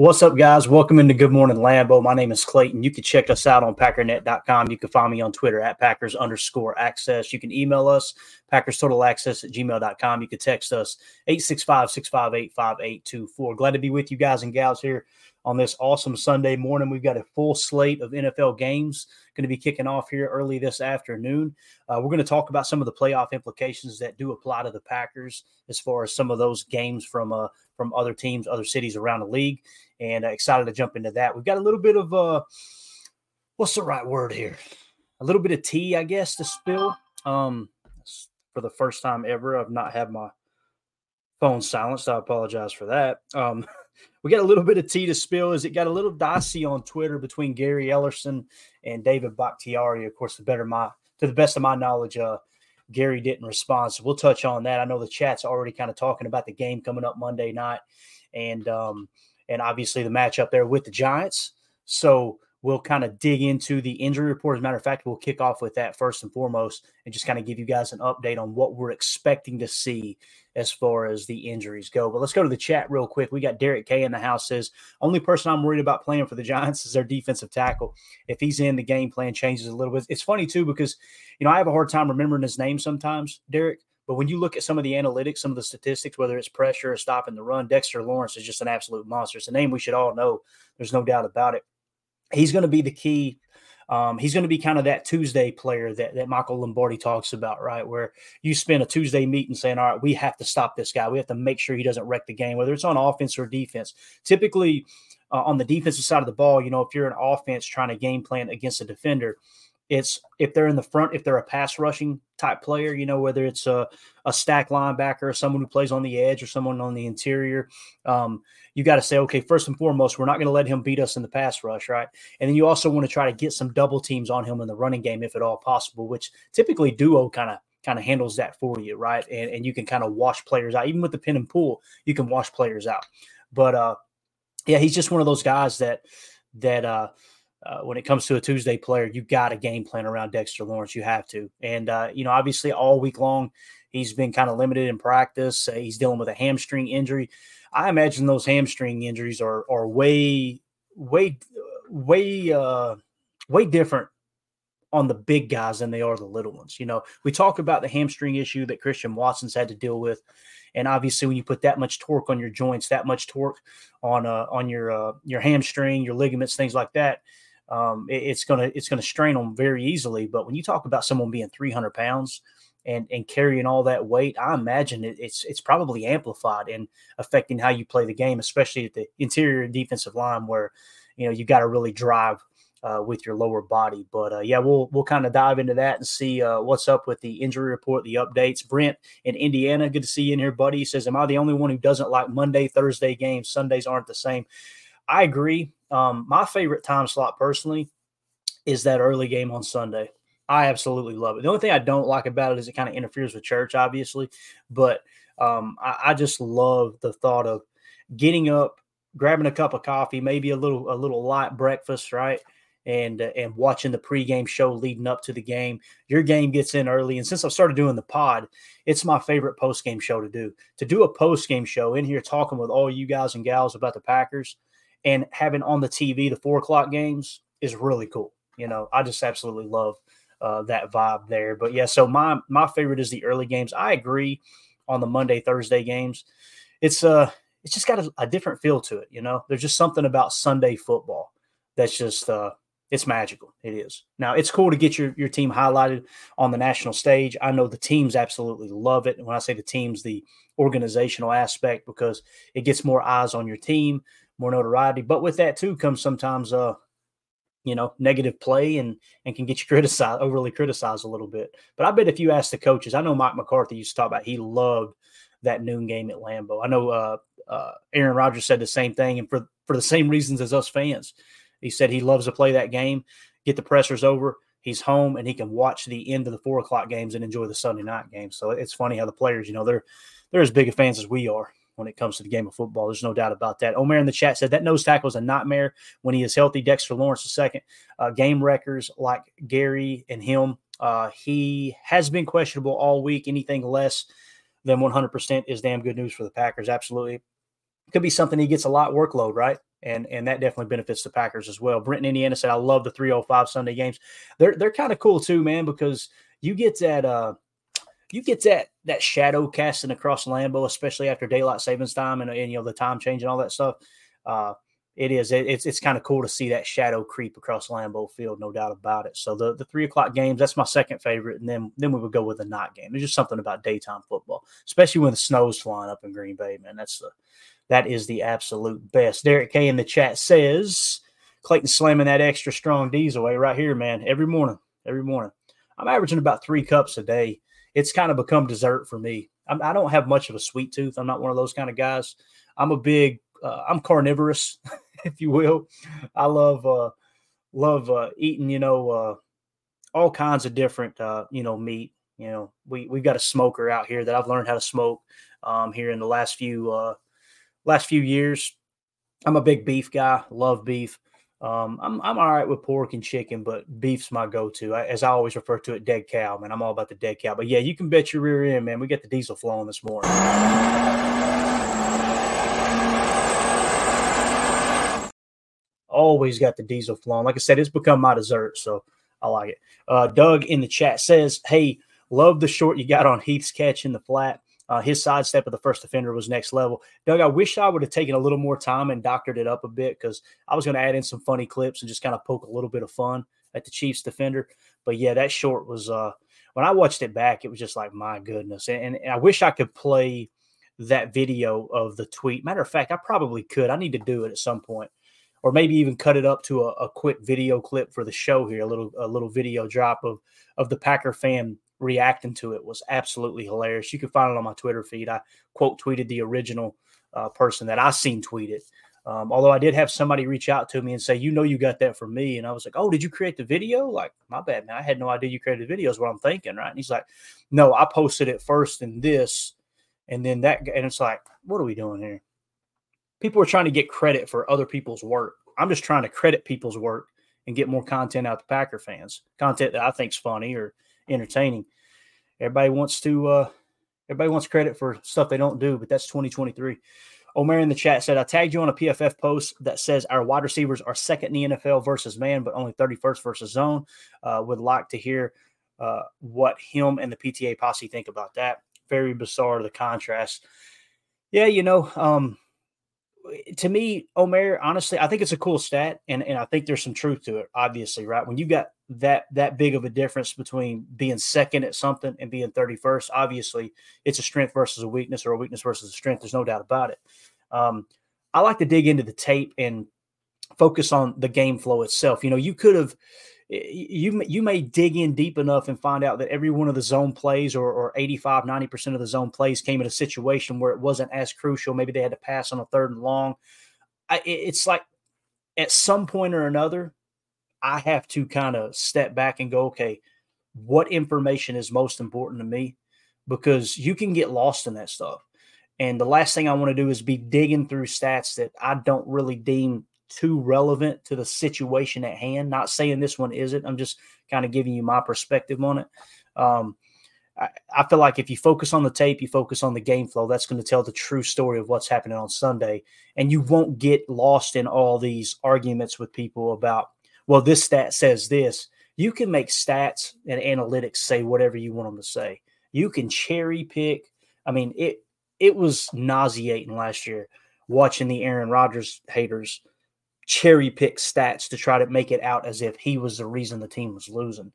What's up, guys? Welcome into Good Morning Lambeau. My name is Clayton. You can check us out on packernet.com. You can find me on Twitter at Packers underscore access. You can email us, Packers Total Access at gmail.com. You can text us 865 658 5824. Glad to be with you guys and gals here on this awesome Sunday morning. We've got a full slate of NFL games going to be kicking off here early this afternoon. Uh, we're going to talk about some of the playoff implications that do apply to the Packers as far as some of those games from uh, from other teams, other cities around the league, and uh, excited to jump into that. We've got a little bit of uh, what's the right word here? A little bit of tea, I guess, to spill. Um, for the first time ever, I've not had my phone silenced. I apologize for that. Um, we got a little bit of tea to spill as it got a little dicey on Twitter between Gary Ellerson and David Bakhtiari. Of course, the better my to the best of my knowledge, uh, Gary didn't respond. So we'll touch on that. I know the chat's already kind of talking about the game coming up Monday night, and um, and obviously the matchup there with the Giants. So we'll kind of dig into the injury report. As a matter of fact, we'll kick off with that first and foremost, and just kind of give you guys an update on what we're expecting to see as far as the injuries go. But let's go to the chat real quick. We got Derek K in the house says, only person I'm worried about playing for the Giants is their defensive tackle. If he's in, the game plan changes a little bit. It's funny too, because, you know, I have a hard time remembering his name sometimes, Derek. But when you look at some of the analytics, some of the statistics, whether it's pressure or stopping the run, Dexter Lawrence is just an absolute monster. It's a name we should all know. There's no doubt about it. He's going to be the key um, he's going to be kind of that Tuesday player that, that Michael Lombardi talks about, right? Where you spend a Tuesday meeting saying, all right, we have to stop this guy. We have to make sure he doesn't wreck the game, whether it's on offense or defense. Typically, uh, on the defensive side of the ball, you know, if you're an offense trying to game plan against a defender, it's if they're in the front, if they're a pass rushing type player, you know, whether it's a, a stack linebacker or someone who plays on the edge or someone on the interior, um, you got to say, okay, first and foremost, we're not going to let him beat us in the pass rush, right? And then you also want to try to get some double teams on him in the running game, if at all possible, which typically duo kind of kind of handles that for you, right? And and you can kind of wash players out, even with the pin and pull, you can wash players out. But uh, yeah, he's just one of those guys that that uh uh, when it comes to a Tuesday player, you got a game plan around Dexter Lawrence. You have to, and uh, you know, obviously, all week long, he's been kind of limited in practice. Uh, he's dealing with a hamstring injury. I imagine those hamstring injuries are are way, way, way, uh, way different on the big guys than they are the little ones. You know, we talk about the hamstring issue that Christian Watson's had to deal with. And obviously, when you put that much torque on your joints, that much torque on uh, on your uh, your hamstring, your ligaments, things like that, um, it, it's gonna it's gonna strain them very easily. But when you talk about someone being 300 pounds and and carrying all that weight, I imagine it, it's it's probably amplified and affecting how you play the game, especially at the interior defensive line where you know you got to really drive uh, with your lower body. But uh, yeah, we'll we'll kind of dive into that and see uh, what's up with the injury report, the updates. Brent in Indiana, good to see you in here, buddy. He says, "Am I the only one who doesn't like Monday, Thursday games? Sundays aren't the same." I agree. Um, my favorite time slot personally is that early game on Sunday. I absolutely love it. The only thing I don't like about it is it kind of interferes with church, obviously, but um, I, I just love the thought of getting up, grabbing a cup of coffee, maybe a little a little light breakfast, right? and uh, and watching the pregame show leading up to the game. Your game gets in early, and since I've started doing the pod, it's my favorite postgame show to do. To do a postgame show in here talking with all you guys and gals about the Packers, and having on the TV the four o'clock games is really cool. You know, I just absolutely love uh, that vibe there. But yeah, so my my favorite is the early games. I agree on the Monday Thursday games. It's uh it's just got a, a different feel to it. You know, there's just something about Sunday football that's just uh it's magical. It is. Now it's cool to get your your team highlighted on the national stage. I know the teams absolutely love it. And when I say the teams, the organizational aspect, because it gets more eyes on your team, more notoriety. But with that too comes sometimes uh you know negative play and and can get you criticized overly criticized a little bit. But I bet if you ask the coaches, I know Mike McCarthy used to talk about he loved that noon game at Lambeau. I know uh, uh, Aaron Rodgers said the same thing, and for for the same reasons as us fans he said he loves to play that game, get the pressures over. He's home and he can watch the end of the four o'clock games and enjoy the Sunday night games. So it's funny how the players, you know, they're they're as big a fans as we are when it comes to the game of football. There's no doubt about that. Omer in the chat said that nose tackle is a nightmare when he is healthy. Dexter Lawrence, the second uh, game wreckers like Gary and him. Uh, he has been questionable all week. Anything less than 100% is damn good news for the Packers. Absolutely. Could be something he gets a lot workload, right? and and that definitely benefits the Packers as well. Brenton, Indiana said, "I love the 305 Sunday games. They're they're kind of cool too, man, because you get that uh you get that that shadow casting across Lambeau, especially after daylight savings time and, and you know the time change and all that stuff. Uh, it is it, it's it's kind of cool to see that shadow creep across Lambeau Field, no doubt about it. So the the three o'clock games that's my second favorite, and then then we would go with the night game. There's just something about daytime football, especially when the snow's flying up in Green Bay, man. That's the that is the absolute best. Derek K in the chat says Clayton slamming that extra strong diesel way right here, man. Every morning, every morning. I'm averaging about three cups a day. It's kind of become dessert for me. I'm, I do not have much of a sweet tooth. I'm not one of those kind of guys. I'm a big, uh, I'm carnivorous, if you will. I love, uh, love uh, eating, you know, uh, all kinds of different, uh, you know, meat. You know, we we've got a smoker out here that I've learned how to smoke um, here in the last few uh, last few years. I'm a big beef guy, love beef. Um, I'm I'm all right with pork and chicken, but beef's my go-to. I, as I always refer to it, dead cow, man. I'm all about the dead cow. But yeah, you can bet your rear end, man. We got the diesel flowing this morning. Always got the diesel flowing. Like I said, it's become my dessert, so I like it. Uh, Doug in the chat says, "Hey, love the short you got on Heath's catch in the flat. Uh, his sidestep of the first defender was next level. Doug, I wish I would have taken a little more time and doctored it up a bit because I was going to add in some funny clips and just kind of poke a little bit of fun at the Chiefs defender. But yeah, that short was uh, when I watched it back, it was just like my goodness. And, and I wish I could play that video of the tweet. Matter of fact, I probably could. I need to do it at some point or maybe even cut it up to a, a, quick video clip for the show here, a little a little video drop of of the Packer fan reacting to it was absolutely hilarious. You can find it on my Twitter feed. I quote tweeted the original uh, person that I seen tweet it. Um, although I did have somebody reach out to me and say, "You know, you got that from me," and I was like, "Oh, did you create the video?" Like, my bad, man. I had no idea you created the video. Is what I'm thinking, right? And he's like, "No, I posted it first in this, and then that." And it's like, what are we doing here? People are trying to get credit for other people's work. I'm just trying to credit people's work and get more content out to Packer fans, content that I think's funny or entertaining. Everybody wants to uh, everybody wants credit for stuff they don't do, but that's 2023. Omer in the chat said, I tagged you on a PFF post that says our wide receivers are second in the NFL versus man, but only 31st versus zone. Uh, would like to hear uh, what him and the PTA posse think about that. Very bizarre, the contrast. Yeah, you know, um, to me, Omer, honestly, I think it's a cool stat, and, and I think there's some truth to it, obviously, right? When you got that that big of a difference between being second at something and being 31st, obviously it's a strength versus a weakness or a weakness versus a strength. There's no doubt about it. Um, I like to dig into the tape and focus on the game flow itself. You know, you could have you you may dig in deep enough and find out that every one of the zone plays or, or 85 90% of the zone plays came in a situation where it wasn't as crucial maybe they had to pass on a third and long I, it's like at some point or another I have to kind of step back and go, okay, what information is most important to me? Because you can get lost in that stuff. And the last thing I want to do is be digging through stats that I don't really deem too relevant to the situation at hand. Not saying this one isn't. I'm just kind of giving you my perspective on it. Um, I, I feel like if you focus on the tape, you focus on the game flow, that's going to tell the true story of what's happening on Sunday. And you won't get lost in all these arguments with people about, well, this stat says this. You can make stats and analytics say whatever you want them to say. You can cherry pick. I mean, it it was nauseating last year watching the Aaron Rodgers haters cherry pick stats to try to make it out as if he was the reason the team was losing.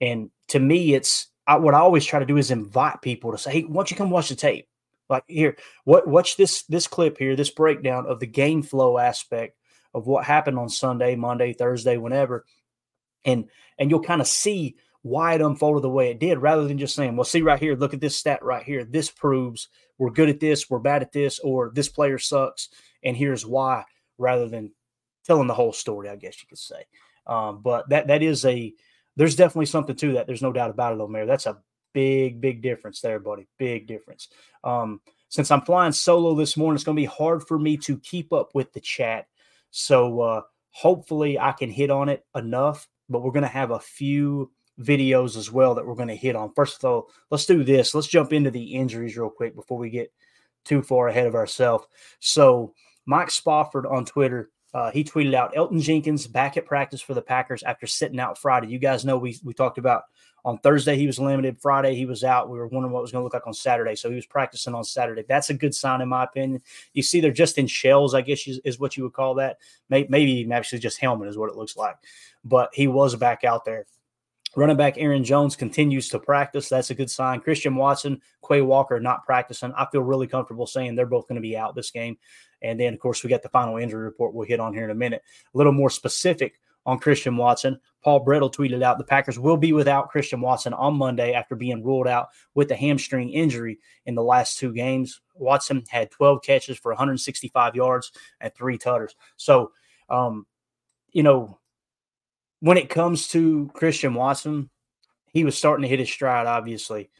And to me, it's I, what I always try to do is invite people to say, "Hey, why don't you come watch the tape? Like here, what watch this this clip here, this breakdown of the game flow aspect of what happened on Sunday, Monday, Thursday, whenever, and and you'll kind of see why it unfolded the way it did, rather than just saying, "Well, see right here, look at this stat right here. This proves we're good at this, we're bad at this, or this player sucks, and here's why." Rather than telling the whole story, I guess you could say. Um, but that that is a there's definitely something to that. There's no doubt about it, Omer. That's a big, big difference there, buddy. Big difference. Um, since I'm flying solo this morning, it's going to be hard for me to keep up with the chat. So uh, hopefully I can hit on it enough. But we're going to have a few videos as well that we're going to hit on. First of all, let's do this. Let's jump into the injuries real quick before we get too far ahead of ourselves. So Mike Spofford on Twitter uh, he tweeted out Elgton Jenkins back at practice for the Packers after sitting out Friday. You guys know we we talked about on Thursday he was limited. Friday he was out. We were wondering what it was going to look like on Saturday, so he was practicing on Saturday. That's a good sign in my opinion. You see, they're just in shells, I guess is, is what you would call that. Maybe, maybe actually just helmet is what it looks like. But he was back out there. Running back Aaron Jones continues to practice. That's a good sign. Christian Watson, Quay Walker not practicing. I feel really comfortable saying they're both going to be out this game. And then, of course, we got the final injury report we'll hit on here in a minute. A little more specific on Christian Watson. Paul Bretl tweeted out the Packers will be without Christian Watson on Monday after being ruled out with a hamstring injury in the last two games. Watson had 12 catches for 165 yards and three tutters. So, um, you know, when it comes to Christian Watson, he was starting to hit his stride, obviously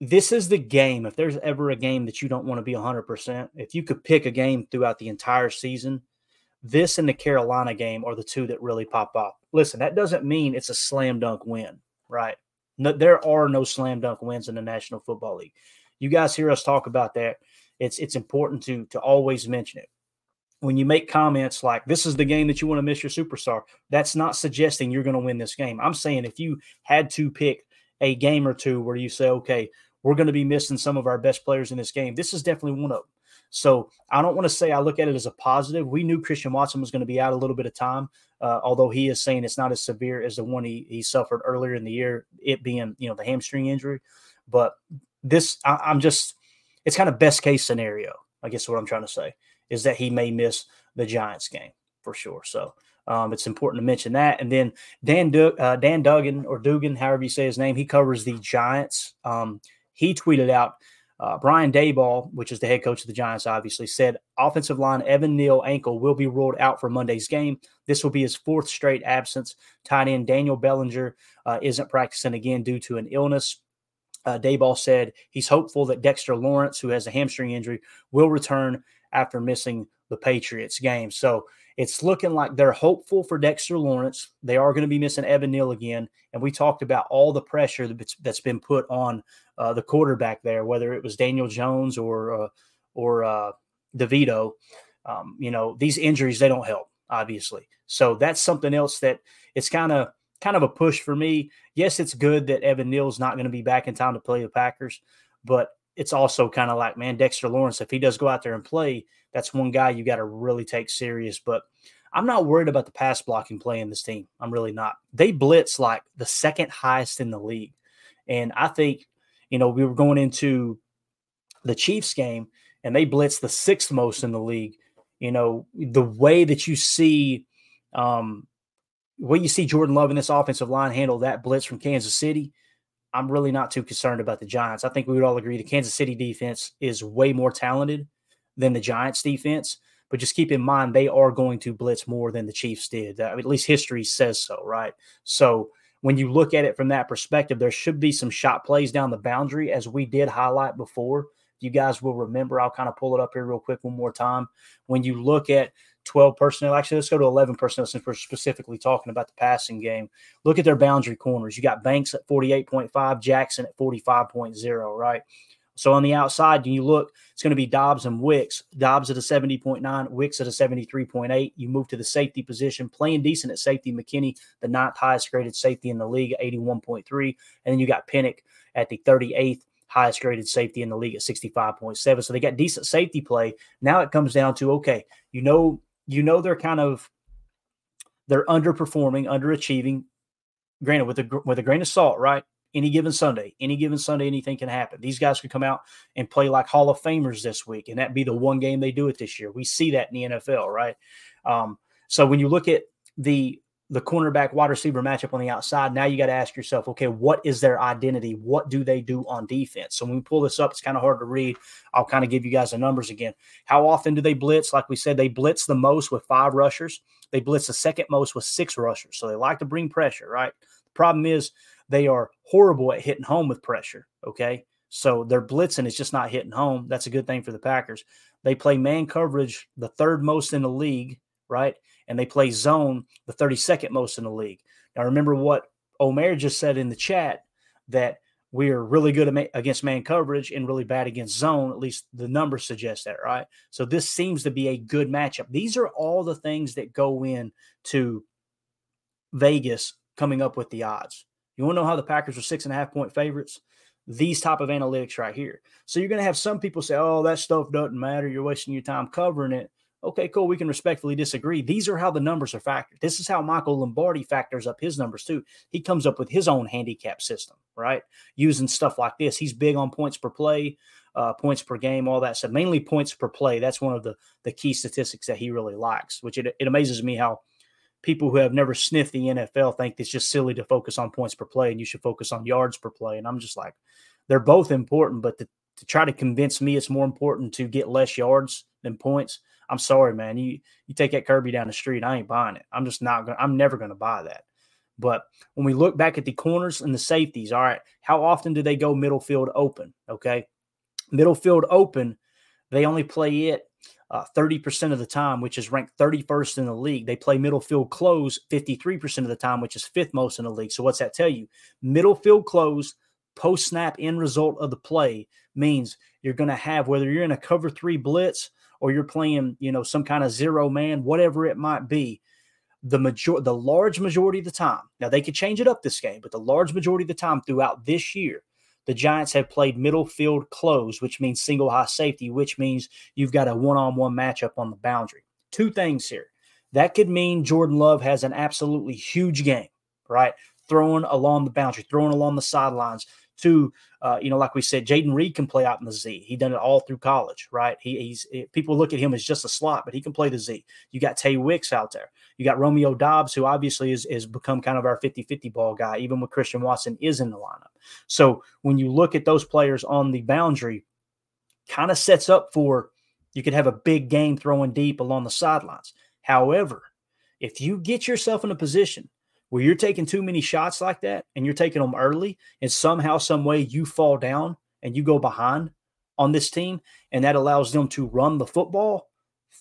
this is the game. If there's ever a game that you don't want to be 100%, if you could pick a game throughout the entire season, this and the Carolina game are the two that really pop off. Listen, that doesn't mean it's a slam dunk win, right? No, there are no slam dunk wins in the National Football League. You guys hear us talk about that. It's it's important to to always mention it. When you make comments like this is the game that you want to miss your superstar, that's not suggesting you're going to win this game. I'm saying if you had to pick a game or two where you say, okay, we're going to be missing some of our best players in this game. This is definitely one of them. So I don't want to say I look at it as a positive. We knew Christian Watson was going to be out a little bit of time, uh, although he is saying it's not as severe as the one he, he suffered earlier in the year, it being you know the hamstring injury. But this, I, I'm just, it's kind of best case scenario. I guess what I'm trying to say is that he may miss the Giants game for sure. So um, it's important to mention that. And then Dan du- uh, Dan Duggan or Dugan, however you say his name, he covers the Giants. Um, he tweeted out uh, Brian Daboll, which is the head coach of the Giants, obviously said offensive line Evan Neal ankle will be ruled out for Monday's game. This will be his fourth straight absence. Tight end Daniel Bellinger uh, isn't practicing again due to an illness. Uh, Daboll said he's hopeful that Dexter Lawrence, who has a hamstring injury, will return after missing the Patriots game. So it's looking like they're hopeful for Dexter Lawrence. They are going to be missing Evan Neal again. And we talked about all the pressure that's, been put on uh, the quarterback there, whether it was Daniel Jones or uh, or uh, DeVito. Um, you know, these injuries they don't help, obviously. So that's something else that it's kind of kind of a push for me. Yes, it's good that Evan Neal's not going to be back in time to play the Packers, but it's also kind of like, man, Dexter Lawrence, if he does go out there and play, that's one guy you got to really take serious. But I'm not worried about the pass blocking play in this team. I'm really not. They blitz like the second highest in the league. And I think, you know, we were going into the Chiefs game and they blitz the sixth most in the league. You know, the way that you see, um, what you see Jordan Love in this offensive line handle that blitz from Kansas City – I'm really not too concerned about the Giants. I think we would all agree the Kansas City defense is way more talented than the Giants defense. But just keep in mind they are going to blitz more than the Chiefs did. I mean, at least history says so, right? So when you look at it from that perspective, there should be some shot plays down the boundary, as we did highlight before. You guys will remember. I'll kind of pull it up here real quick one more time. When you look at 12 personnel, actually, let's go to 11 personnel since we're specifically talking about the passing game. Look at their boundary corners. You got Banks at 48.5, Jackson at 45.0, right? So on the outside, you look, it's going to be Doubs and Wicks. Doubs at a 70.9, Wicks at a 73.8. You move to the safety position, playing decent at safety. McKinney, the ninth highest graded safety in the league, 81.3. And then you got Pinnock at the 38th highest graded safety in the league at 65.7. So they got decent safety play. Now it comes down to okay, you know, you know they're kind of they're underperforming, underachieving. Granted, with a with a grain of salt, right? any given Sunday. Any given Sunday, anything can happen. These guys could come out and play like Hall of Famers this week, and that be the one game they do it this year. We see that in the NFL, right? Um, so when you look at the the cornerback wide receiver matchup on the outside, now you got to ask yourself, okay, what is their identity? What do they do on defense? So when we pull this up, it's kind of hard to read. I'll kind of give you guys the numbers again. How often do they blitz? Like we said, they blitz the most with five rushers. They blitz the second most with six rushers. So they like to bring pressure, right? The problem is they are horrible at hitting home with pressure. Okay. So their blitzing is just not hitting home. That's a good thing for the Packers. They play man coverage the third most in the league, right? And they play zone the 32nd most in the league. Now, remember what Omer just said in the chat that we are really good against man coverage and really bad against zone. At least the numbers suggest that, right? So this seems to be a good matchup. These are all the things that go in to Vegas coming up with the odds. You want to know how the Packers are six and a half point favorites? These type of analytics right here. So you're going to have some people say, "Oh, that stuff doesn't matter. You're wasting your time covering it." Okay, cool. We can respectfully disagree. These are how the numbers are factored. This is how Michael Lombardi factors up his numbers too. He comes up with his own handicap system, right? Using stuff like this. He's big on points per play, uh, points per game, all that stuff. Mainly points per play. That's one of the the key statistics that he really likes. Which it, it amazes me how people who have never sniffed the NFL think it's just silly to focus on points per play and you should focus on yards per play. And I'm just like, they're both important, but to, to try to convince me it's more important to get less yards than points, I'm sorry, man. You you take that Kirby down the street, I ain't buying it. I'm just not gonna. I'm never to buy that. But when we look back at the corners and the safeties, all right, how often do they go middle field open? Okay, middle field open, they only play it uh, 30% of the time, which is ranked 31st in the league. They play middle field close 53% of the time, which is fifth most in the league. So, what's that tell you? Middle field close, post snap end result of the play means you're going to have, whether you're in a cover three blitz or you're playing, you know, some kind of zero man, whatever it might be, the major the large majority of the time. Now they could change it up this game, but the large majority of the time throughout this year, the Giants have played middle field close, which means single high safety, which means you've got a one on one matchup on the boundary. Two things here. That could mean Jordan Love has an absolutely huge game, right? Throwing along the boundary, throwing along the sidelines, to uh, you know, like we said, Jayden Reed can play out in the Z. He done it all through college, right? He, he's people look at him as just a slot, but he can play the Z. You got Tay Wicks out there. You got Romeo Doubs, who obviously is, is become kind of our 50-50 ball guy, even when Christian Watson is in the lineup. So when you look at those players on the boundary, kind of sets up for you could have a big game throwing deep along the sidelines. However, if you get yourself in a position where you're taking too many shots like that and you're taking them early and somehow some way you fall down and you go behind on this team and that allows them to run the football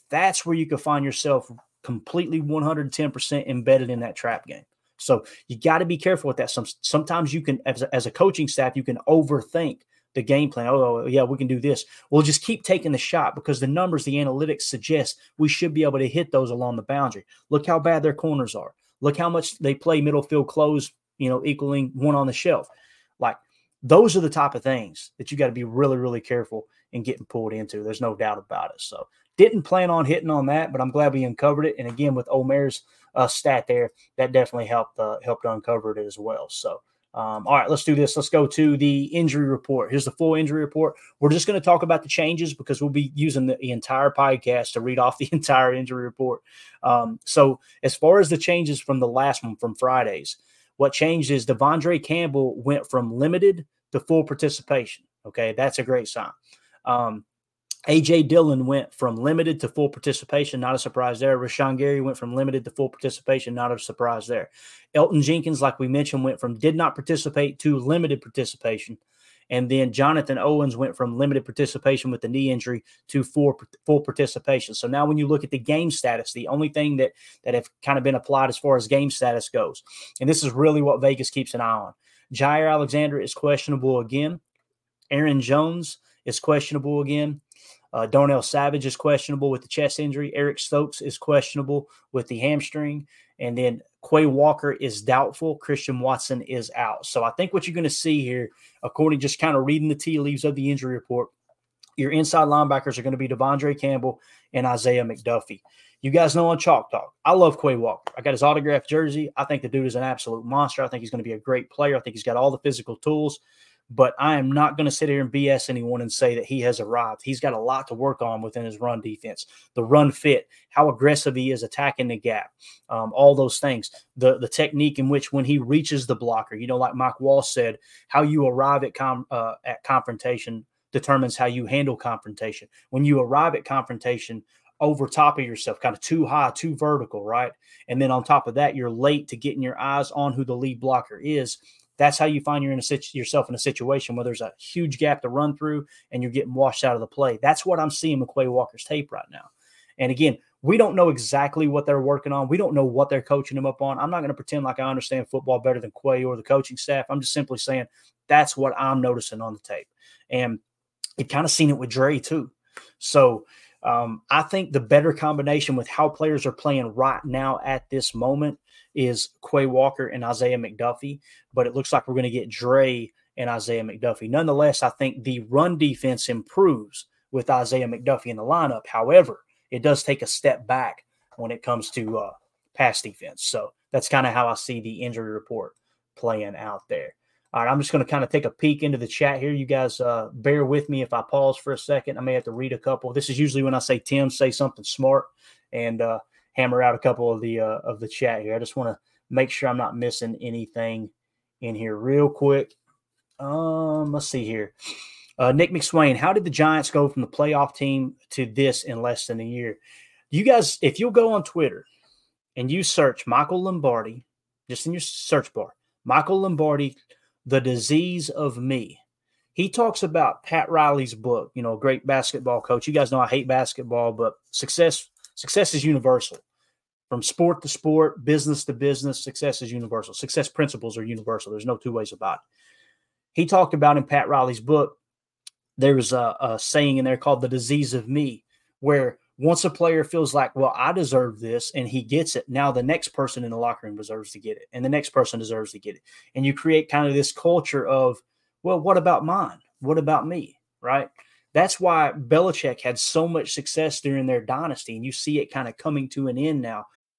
that's where you can find yourself completely 110% embedded in that trap game so you got to be careful with that some sometimes you can as a, as a coaching staff you can overthink the game plan. Oh, oh, yeah, we can do this. We'll just keep taking the shot because the numbers, the analytics suggest we should be able to hit those along the boundary. Look how bad their corners are. Look how much they play middle field close, you know, equaling one on the shelf. Like those are the type of things that you got to be really, really careful in getting pulled into. There's no doubt about it. So didn't plan on hitting on that, but I'm glad we uncovered it. And again, with Omer's uh, stat there, that definitely helped uh, helped uncover it as well. So um, all right, let's do this. Let's go to the injury report. Here's the full injury report. We're just going to talk about the changes because we'll be using the, entire podcast to read off the entire injury report. Um, so, as far as the changes from the last one from Fridays, what changed is De'Vondre Campbell went from limited to full participation. Okay, that's a great sign. Um, AJ Dillon went from limited to full participation, not a surprise there. Rashan Gary went from limited to full participation, not a surprise there. Elgton Jenkins, like we mentioned, went from did not participate to limited participation. And then Jonathan Owens went from limited participation with the knee injury to full, full participation. So now when you look at the game status, the only thing that that have kind of been applied as far as game status goes, and this is really what Vegas keeps an eye on. Jaire Alexander is questionable again. Aaron Jones is questionable again. Uh, Darnell Savage is questionable with the chest injury. Eric Stokes is questionable with the hamstring. And then Quay Walker is doubtful. Christian Watson is out. So I think what you're going to see here, according to just kind of reading the tea leaves of the injury report, your inside linebackers are going to be De'Vondre Campbell and Isaiah McDuffie. You guys know on Chalk Talk, I love Quay Walker. I got his autographed jersey. I think the dude is an absolute monster. I think he's going to be a great player. I think he's got all the physical tools but I am not going to sit here and BS anyone and say that he has arrived. He's got a lot to work on within his run defense, the run fit, how aggressive he is attacking the gap, um, all those things, the the technique in which when he reaches the blocker, you know, like Mike Wall said, how you arrive at com, uh, at confrontation determines how you handle confrontation. When you arrive at confrontation, over top of yourself, kind of too high, too vertical, right? And then on top of that, you're late to getting your eyes on who the lead blocker is that's how you find you're in a yourself in a situation where there's a huge gap to run through and you're getting washed out of the play. That's what I'm seeing with Quay Walker's tape right now. And again, we don't know exactly what they're working on. We don't know what they're coaching him up on. I'm not going to pretend like I understand football better than Quay or the coaching staff. I'm just simply saying that's what I'm noticing on the tape. And you kind of seen it with Dre too. So um, I think the better combination with how players are playing right now at this moment is Quay Walker and Isaiah McDuffie, but it looks like we're going to get Dre and Isaiah McDuffie. Nonetheless, I think the run defense improves with Isaiah McDuffie in the lineup. However, it does take a step back when it comes to uh, pass defense. So that's kind of how I see the injury report playing out there. All right, I'm just going to kind of take a peek into the chat here. You guys uh, bear with me if I pause for a second. I may have to read a couple. This is usually when I say Tim, say something smart. And uh, hammer out a couple of the uh, of the chat here. I just want to make sure I'm not missing anything in here real quick. Um, let's see here. Uh, Nick McSwain, how did the Giants go from the playoff team to this in less than a year? You guys, if you'll go on Twitter and you search Michael Lombardi, just in your search bar, Michael Lombardi, The Disease of Me. He talks about Pat Riley's book, you know, great basketball coach. You guys know I hate basketball, but success success is universal from sport to sport, business to business, success is universal. Success principles are universal. There's no two ways about it. He talked about in Pat Riley's book, there's a, a saying in there called the disease of me, where once a player feels like, well, I deserve this and he gets it, now the next person in the locker room deserves to get it, and the next person deserves to get it. And you create kind of this culture of, well, what about mine? What about me? Right. That's why Belichick had so much success during their dynasty. And you see it kind of coming to an end now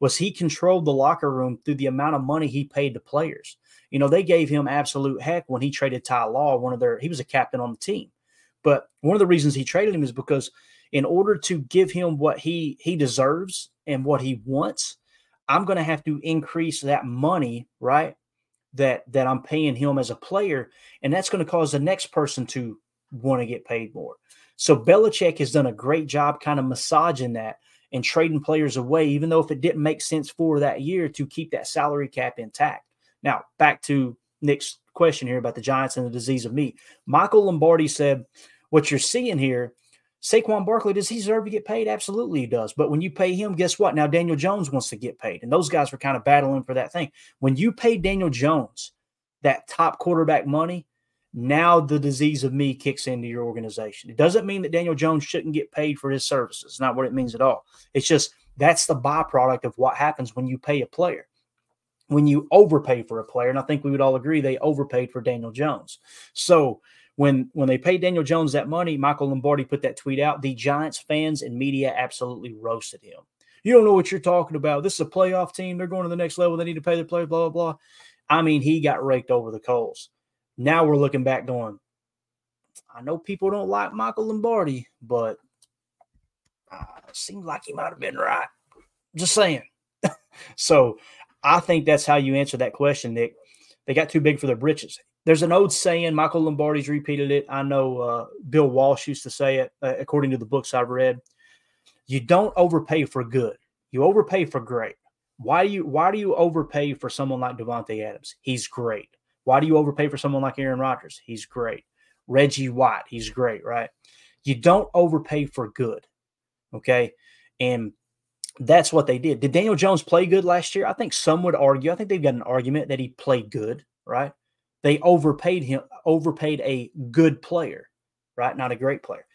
Was he controlled the locker room through the amount of money he paid the players? You know, they gave him absolute heck when he traded Ty Law, one of their, he was a captain on the team. But one of the reasons he traded him is because in order to give him what he he deserves and what he wants, I'm going to have to increase that money, right? That that I'm paying him as a player, and that's going to cause the next person to want to get paid more. So Belichick has done a great job kind of massaging that and trading players away, even though if it didn't make sense for that year to keep that salary cap intact. Now, back to Nick's question here about the Giants and the disease of meat. Michael Lombardi said, What you're seeing here, Saquon Barkley, does he deserve to get paid? Absolutely, he does. But when you pay him, guess what? Now Daniel Jones wants to get paid. And those guys were kind of battling for that thing. When you pay Daniel Jones that top quarterback money, now the disease of me kicks into your organization. It doesn't mean that Daniel Jones shouldn't get paid for his services. It's not what it means at all. It's just that's the byproduct of what happens when you pay a player. When you overpay for a player, and I think we would all agree they overpaid for Daniel Jones. So when when they paid Daniel Jones that money, Michael Lombardi put that tweet out. The Giants fans and media absolutely roasted him. You don't know what you're talking about. This is a playoff team. They're going to the next level. They need to pay their players, blah, blah, blah. I mean, he got raked over the coals. Now we're looking back going, I know people don't like Michael Lombardi, but uh, seems like he might have been right. Just saying. so I think that's how you answer that question, Nick. They got too big for their britches. There's an old saying, Michael Lombardi's repeated it. I know uh, Bill Walsh used to say it, uh, according to the books I've read. You don't overpay for good. You overpay for great. Why do you why do you overpay for someone like Davante Adams? He's great. Why do you overpay for someone like Aaron Rodgers? He's great. Reggie White, he's great, right? You don't overpay for good. Okay. And that's what they did. Did Daniel Jones play good last year? I think some would argue. I think they've got an argument that he played good, right? They overpaid him, overpaid a good player, right? Not a great player.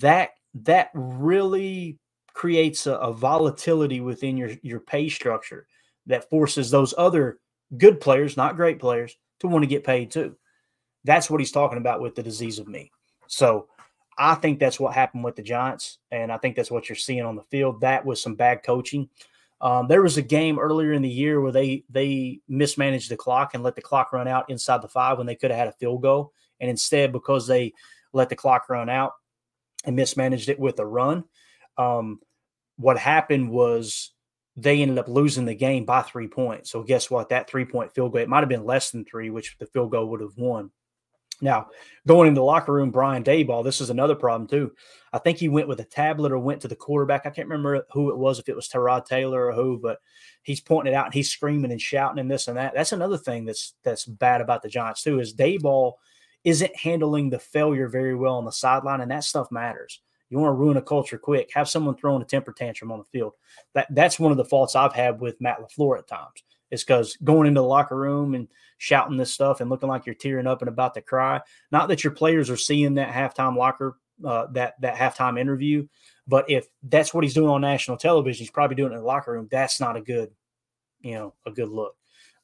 That that really creates a, a volatility within your your pay structure that forces those other good players, not great players, to want to get paid too. That's what he's talking about with the disease of me. So I think that's what happened with the Giants, and I think that's what you're seeing on the field. That was some bad coaching. Um, there was a game earlier in the year where they they mismanaged the clock and let the clock run out inside the five when they could have had a field goal, and instead because they let the clock run out and mismanaged it with a run, um, what happened was they ended up losing the game by three points. So guess what? That three point field goal, it might have been less than three, which the field goal would have won. Now, going in the locker room, Brian Daboll, this is another problem too. I think he went with a tablet or went to the quarterback. I can't remember who it was, if it was Tyrod Taylor or who, but he's pointing it out and he's screaming and shouting and this and that. That's another thing that's that's bad about the Giants too, is Daboll isn't handling the failure very well on the sideline, and that stuff matters. You want to ruin a culture quick. Have someone throwing a temper tantrum on the field. That that's one of the faults I've had with Matt LaFleur at times. Is because going into the locker room and shouting this stuff and looking like you're tearing up and about to cry. Not that your players are seeing that halftime locker uh, that that halftime interview, but if that's what he's doing on national television, he's probably doing it in the locker room. That's not a good, you know, a good look.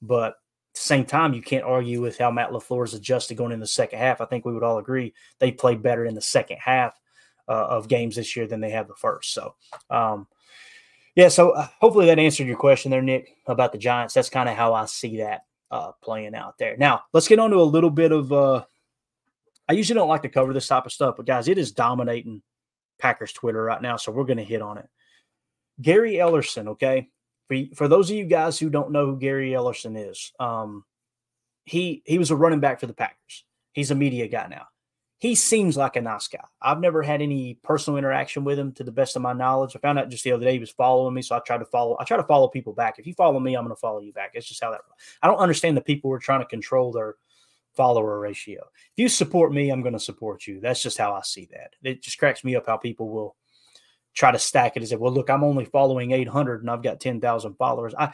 But at the same time, you can't argue with how Matt LaFleur is adjusted going in the second half. I think we would all agree they played better in the second half uh, of games this year than they have the first. So, um, yeah, so uh, hopefully that answered your question there, Nick, about the Giants. That's kind of how I see that uh, playing out there. Now, let's get on to a little bit of. Uh, I usually don't like to cover this type of stuff, but guys, it is dominating Packers Twitter right now, so we're going to hit on it. Gary Ellerson, okay. For, for those of you guys who don't know who Gary Ellerson is, um, he he was a running back for the Packers. He's a media guy now he seems like a nice guy. I've never had any personal interaction with him to the best of my knowledge. I found out just the other day he was following me, so I tried to follow. I try to follow people back. If you follow me, I'm going to follow you back. It's just how that. I don't understand the people who are trying to control their follower ratio. If you support me, I'm going to support you. That's just how I see that. It just cracks me up how people will try to stack it as if, well, look, I'm only following 800 and I've got 10,000 followers. I,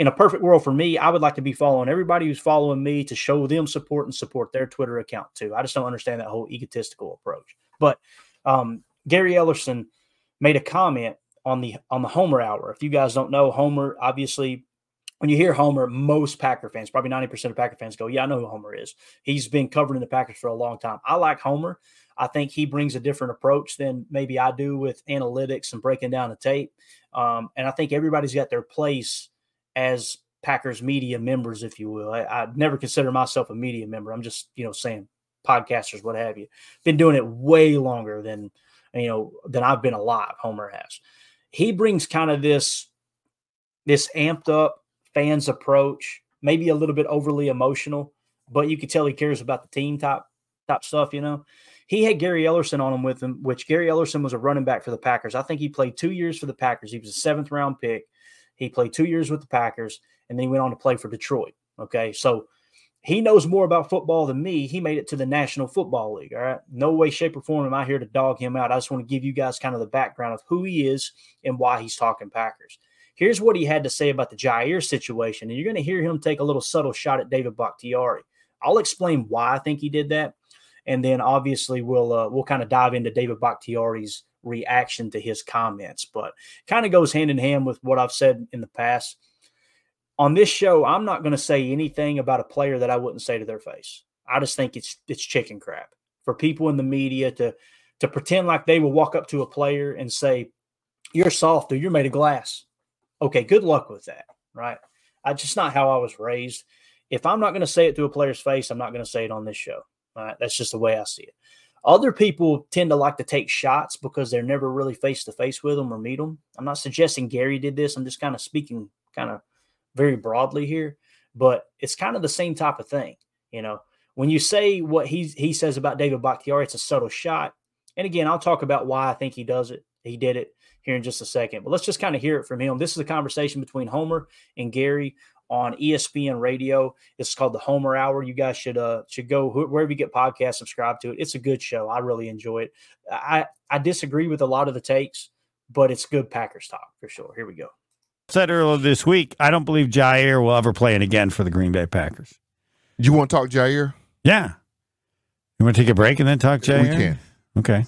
in a perfect world for me, I would like to be following everybody who's following me to show them support and support their Twitter account too. I just don't understand that whole egotistical approach. But um, Gary Ellerson made a comment on the on the Homer Hour. If you guys don't know, Homer obviously when you hear Homer, most Packer fans, probably 90% of Packer fans go, Yeah, I know who Homer is. He's been covering the Packers for a long time. I like Homer. I think he brings a different approach than maybe I do with analytics and breaking down the tape. Um, and I think everybody's got their place as Packers media members, if you will. I, I never consider myself a media member. I'm just, you know, saying podcasters, what have you. Been doing it way longer than, you know, than I've been alive, Homer has. He brings kind of this, this amped up fans approach, maybe a little bit overly emotional, but you could tell he cares about the team type type stuff, you know. He had Gary Ellerson on him with him, which Gary Ellerson was a running back for the Packers. I think he played two years for the Packers. He was a seventh round pick. He played two years with the Packers, and then he went on to play for Detroit. Okay, so he knows more about football than me. He made it to the National Football League. All right. No way, shape, or form am I here to dog him out. I just want to give you guys kind of the background of who he is and why he's talking Packers. Here's what he had to say about the Jaire situation. And you're going to hear him take a little subtle shot at David Bakhtiari. I'll explain why I think he did that. And then obviously we'll uh, we'll kind of dive into David Bakhtiari's reaction to his comments, but kind of goes hand in hand with what I've said in the past. On this show, I'm not going to say anything about a player that I wouldn't say to their face. I just think it's it's chicken crap for people in the media to to pretend like they will walk up to a player and say, "You're soft or you're made of glass." Okay, good luck with that, right? I just not how I was raised. If I'm not going to say it to a player's face, I'm not going to say it on this show. Right? That's just the way I see it. Other people tend to like to take shots because they're never really face to face with them or meet them. I'm not suggesting Gary did this. I'm just kind of speaking kind of very broadly here, but it's kind of the same type of thing. You know, when you say what he he says about David Bakhtiari, it's a subtle shot. And again, I'll talk about why I think he does it. He did it here in just a second. But let's just kind of hear it from him. This is a conversation between Homer and Gary on ESPN Radio. It's called the Homer Hour. You guys should uh should go wherever you get podcasts, subscribe to it. It's a good show. I really enjoy it. I I disagree with a lot of the takes, but it's good Packers talk for sure. Here we go. Said earlier this week, I don't believe Jaire will ever play it again for the Green Bay Packers. You want to talk Jaire? Yeah. You want to take a break and then talk Jaire? We can. Okay.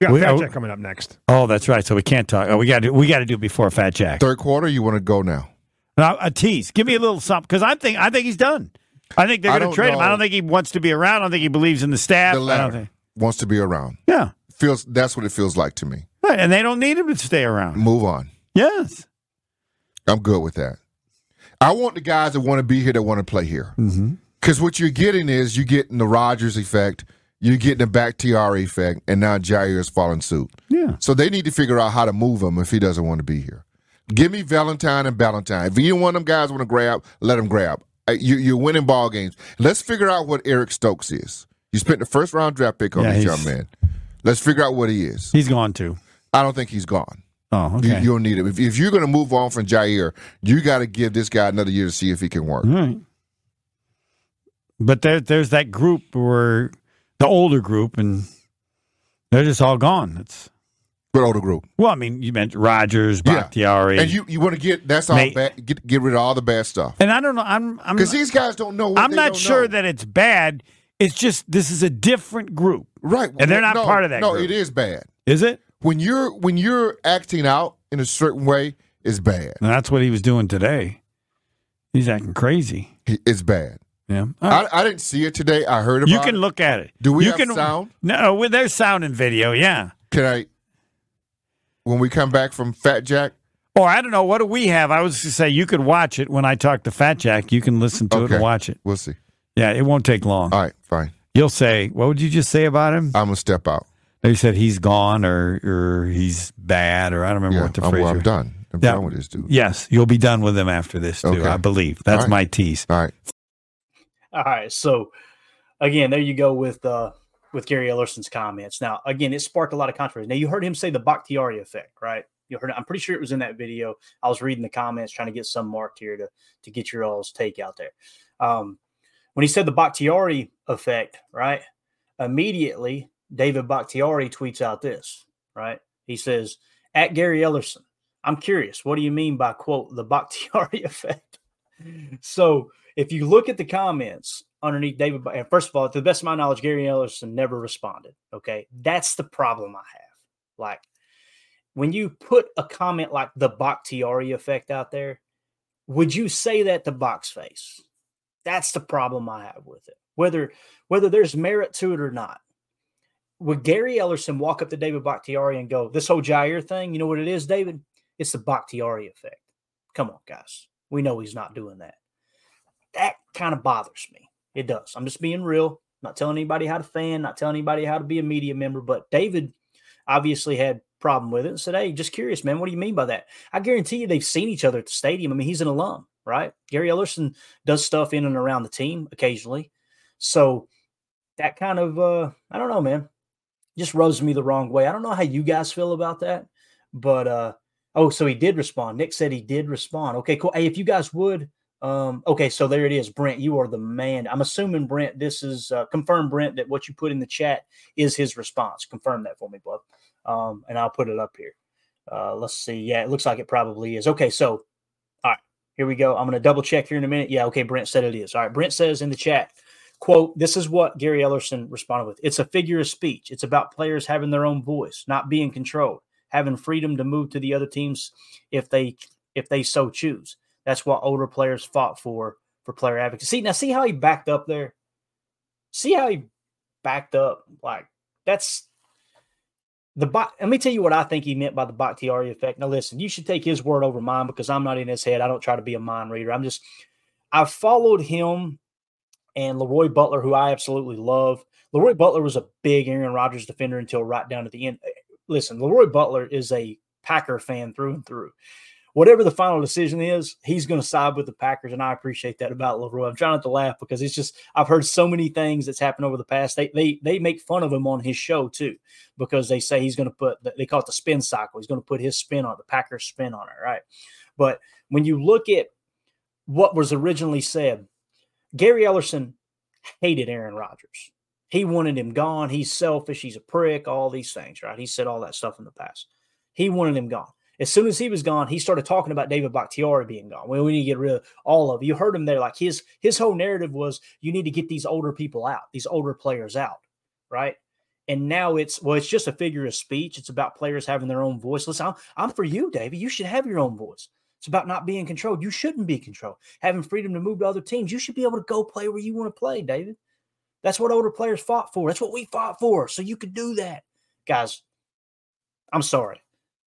We got We- Fat Jack coming up next. Oh, that's right. So we can't talk. Oh, we got to we got to do it before Fat Jack. Third quarter, you want to go now? Now, a tease. Give me a little something because I think I think he's done. I think they're going to trade him. I don't think he wants to be around. I don't think he believes in the staff. The I don't think. wants to be around. Yeah. Feels that's what it feels like to me. Right, and they don't need him to stay around. Move on. Yes. I'm good with that. I want the guys that want to be here that want to play here. Mm-hmm. Because what you're getting is you're getting the Rodgers effect, you're getting the Bakhtiari effect, and now Jaire is following suit. Yeah. So they need to figure out how to move him if he doesn't want to be here. Give me Valentine and Ballentine. If either one of them guys want to grab, let them grab. Uh, You, you're winning ball games. Let's figure out what Eric Stokes is. You spent the first round draft pick on Yeah, this young man. Let's figure out what he is. He's gone too. I don't think he's gone. Oh, You, okay. you don't need him. If, if you're going to move on from Jaire, you got to give this guy another year to see if he can work. Right. But there, there's that group where the older group, and they're just all gone. It's Older group. well, I mean, you mentioned Rodgers, Yeah. Bakhtiari, And you, you want to get that's all bad. Get get rid of all the bad stuff and I don't know. I'm, I'm, because these guys don't know. What I'm not sure know. that it's bad. It's just this is a different group, right, and they're not no, part of that No, group. it is bad. is it? When you're when you're acting out in a certain way, is bad. And that's what he was doing today. He's acting crazy. It's bad. Yeah. Right. I, I didn't see it today. I heard about. you can it. look at it. Do we you have can, sound? No, there's sound and video. Yeah. Can I? When we come back from Fat Jack, Or I don't know. What do we have? I was to say you could watch it when I talk to Fat Jack. You can listen to it and watch it. we'll see. Yeah, it won't take long. All right, fine. You'll say, what would you just say about him? I'm gonna step out. They said he's gone or or he's bad or I don't remember Yeah, what the I'm, phrase. well, I'm done. I'm Yeah. done with this dude. Yes, you'll be done with him after this too. Okay. I believe that's All right. my tease. All right. All right. So again, there you go with uh with Gary Ellerson's comments. Now, again, it sparked a lot of controversy. Now you heard him say the Bakhtiari effect, right? You heard I'm pretty sure it was in that video. I was reading the comments trying to get some marked here to to get your all's take out there. Um when he said the Bakhtiari effect, right? Immediately, David Bakhtiari tweets out this, right? He says, At Gary Ellerson, I'm curious. What do you mean by quote the Bakhtiari effect? so if you look at the comments underneath David, and first of all, to the best of my knowledge, Gary Ellerson never responded. Okay, that's the problem I have. Like when you put a comment like the Bakhtiari effect out there, would you say that to box face? That's the problem I have with it. Whether whether there's merit to it or not. Would Gary Ellerson walk up to David Bakhtiari and go, This whole Jaire thing, you know what it is, David? It's the Bakhtiari effect. Come on, guys. We know he's not doing that. That kind of bothers me. It does. I'm just being real, not telling anybody how to fan, not telling anybody how to be a media member, but David obviously had problem with it and said, Hey, just curious, man, what do you mean by that? I guarantee you they've seen each other at the stadium. I mean, he's an alum, right? Gary Ellerson does stuff in and around the team occasionally. So that kind of uh I don't know, man. Just rubs me the wrong way. I don't know how you guys feel about that, but uh oh, so he did respond. Nick said he did respond. Okay, cool. Hey, if you guys would um, okay, so there it is, Brent. You are the man. I'm assuming Brent. This is uh, confirm, Brent, that what you put in the chat is his response. Confirm that for me, bud. Um, and I'll put it up here. Uh, let's see. Yeah, it looks like it probably is. Okay, so all right, here we go. I'm to double check here in a minute. Yeah, okay. Brent said it is. All right. Brent says in the chat, quote, this is what Gary Ellerson responded with. It's a figure of speech. It's about players having their own voice, not being controlled, having freedom to move to the other teams if they if they so choose. That's what older players fought for for player advocacy. Now, see how he backed up there. See how he backed up. Like that's the. bot. Let me tell you what I think he meant by the Bakhtiari effect. Now, listen, you should take his word over mine because I'm not in his head. I don't try to be a mind reader. I'm just. I've followed him and Leroy Butler, who I absolutely love. Leroy Butler was a big Aaron Rodgers defender until right down at the end. Listen, Leroy Butler is a Packer fan through and through whatever the final decision is, he's going to side with the Packers, and I appreciate that about Leroy. I'm trying not to laugh because it's just I've heard so many things that's happened over the past. They they they make fun of him on his show too because they say he's going to put they call it the spin cycle. He's going to put his spin on the Packers spin on it, right? But when you look at what was originally said, Gary Ellerson hated Aaron Rodgers. He wanted him gone. He's selfish. He's a prick. All these things, right? He said all that stuff in the past. He wanted him gone. As soon as he was gone, he started talking about David Bakhtiari being gone. Well, we need to get rid of all of you. Heard him there. Like his his whole narrative was you need to get these older people out, these older players out, right? And now it's well, it's just a figure of speech. It's about players having their own voice. Listen, I'm, I'm for you, David. You should have your own voice. It's about not being controlled. You shouldn't be controlled. Having freedom to move to other teams. You should be able to go play where you want to play, David. That's what older players fought for. That's what we fought for. So you could do that. Guys, I'm sorry.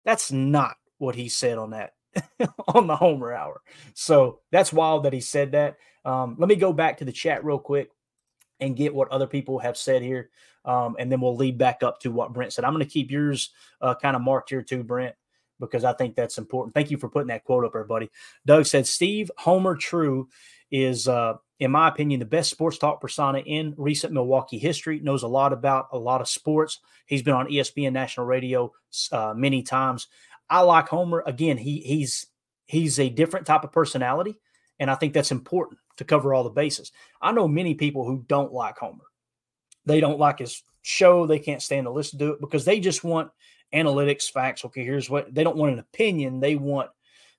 That's not what he said on that on the Homer Hour. So that's wild that he said that. Um, let me go back to the chat real quick and get what other people have said here, um, and then we'll lead back up to what Brent said. I'm going to keep yours uh, kind of marked here too, Brent, because I think that's important. Thank you for putting that quote up, everybody. Doug said Steve Homer True is, uh, in my opinion, the best sports talk persona in recent Milwaukee history. Knows a lot about a lot of sports. He's been on ESPN national radio uh, many times. I like Homer. Again, he he's he's a different type of personality, and I think that's important to cover all the bases. I know many people who don't like Homer. They don't like his show. They can't stand to listen to it because they just want analytics, facts. Okay, here's what they don't want an opinion. They want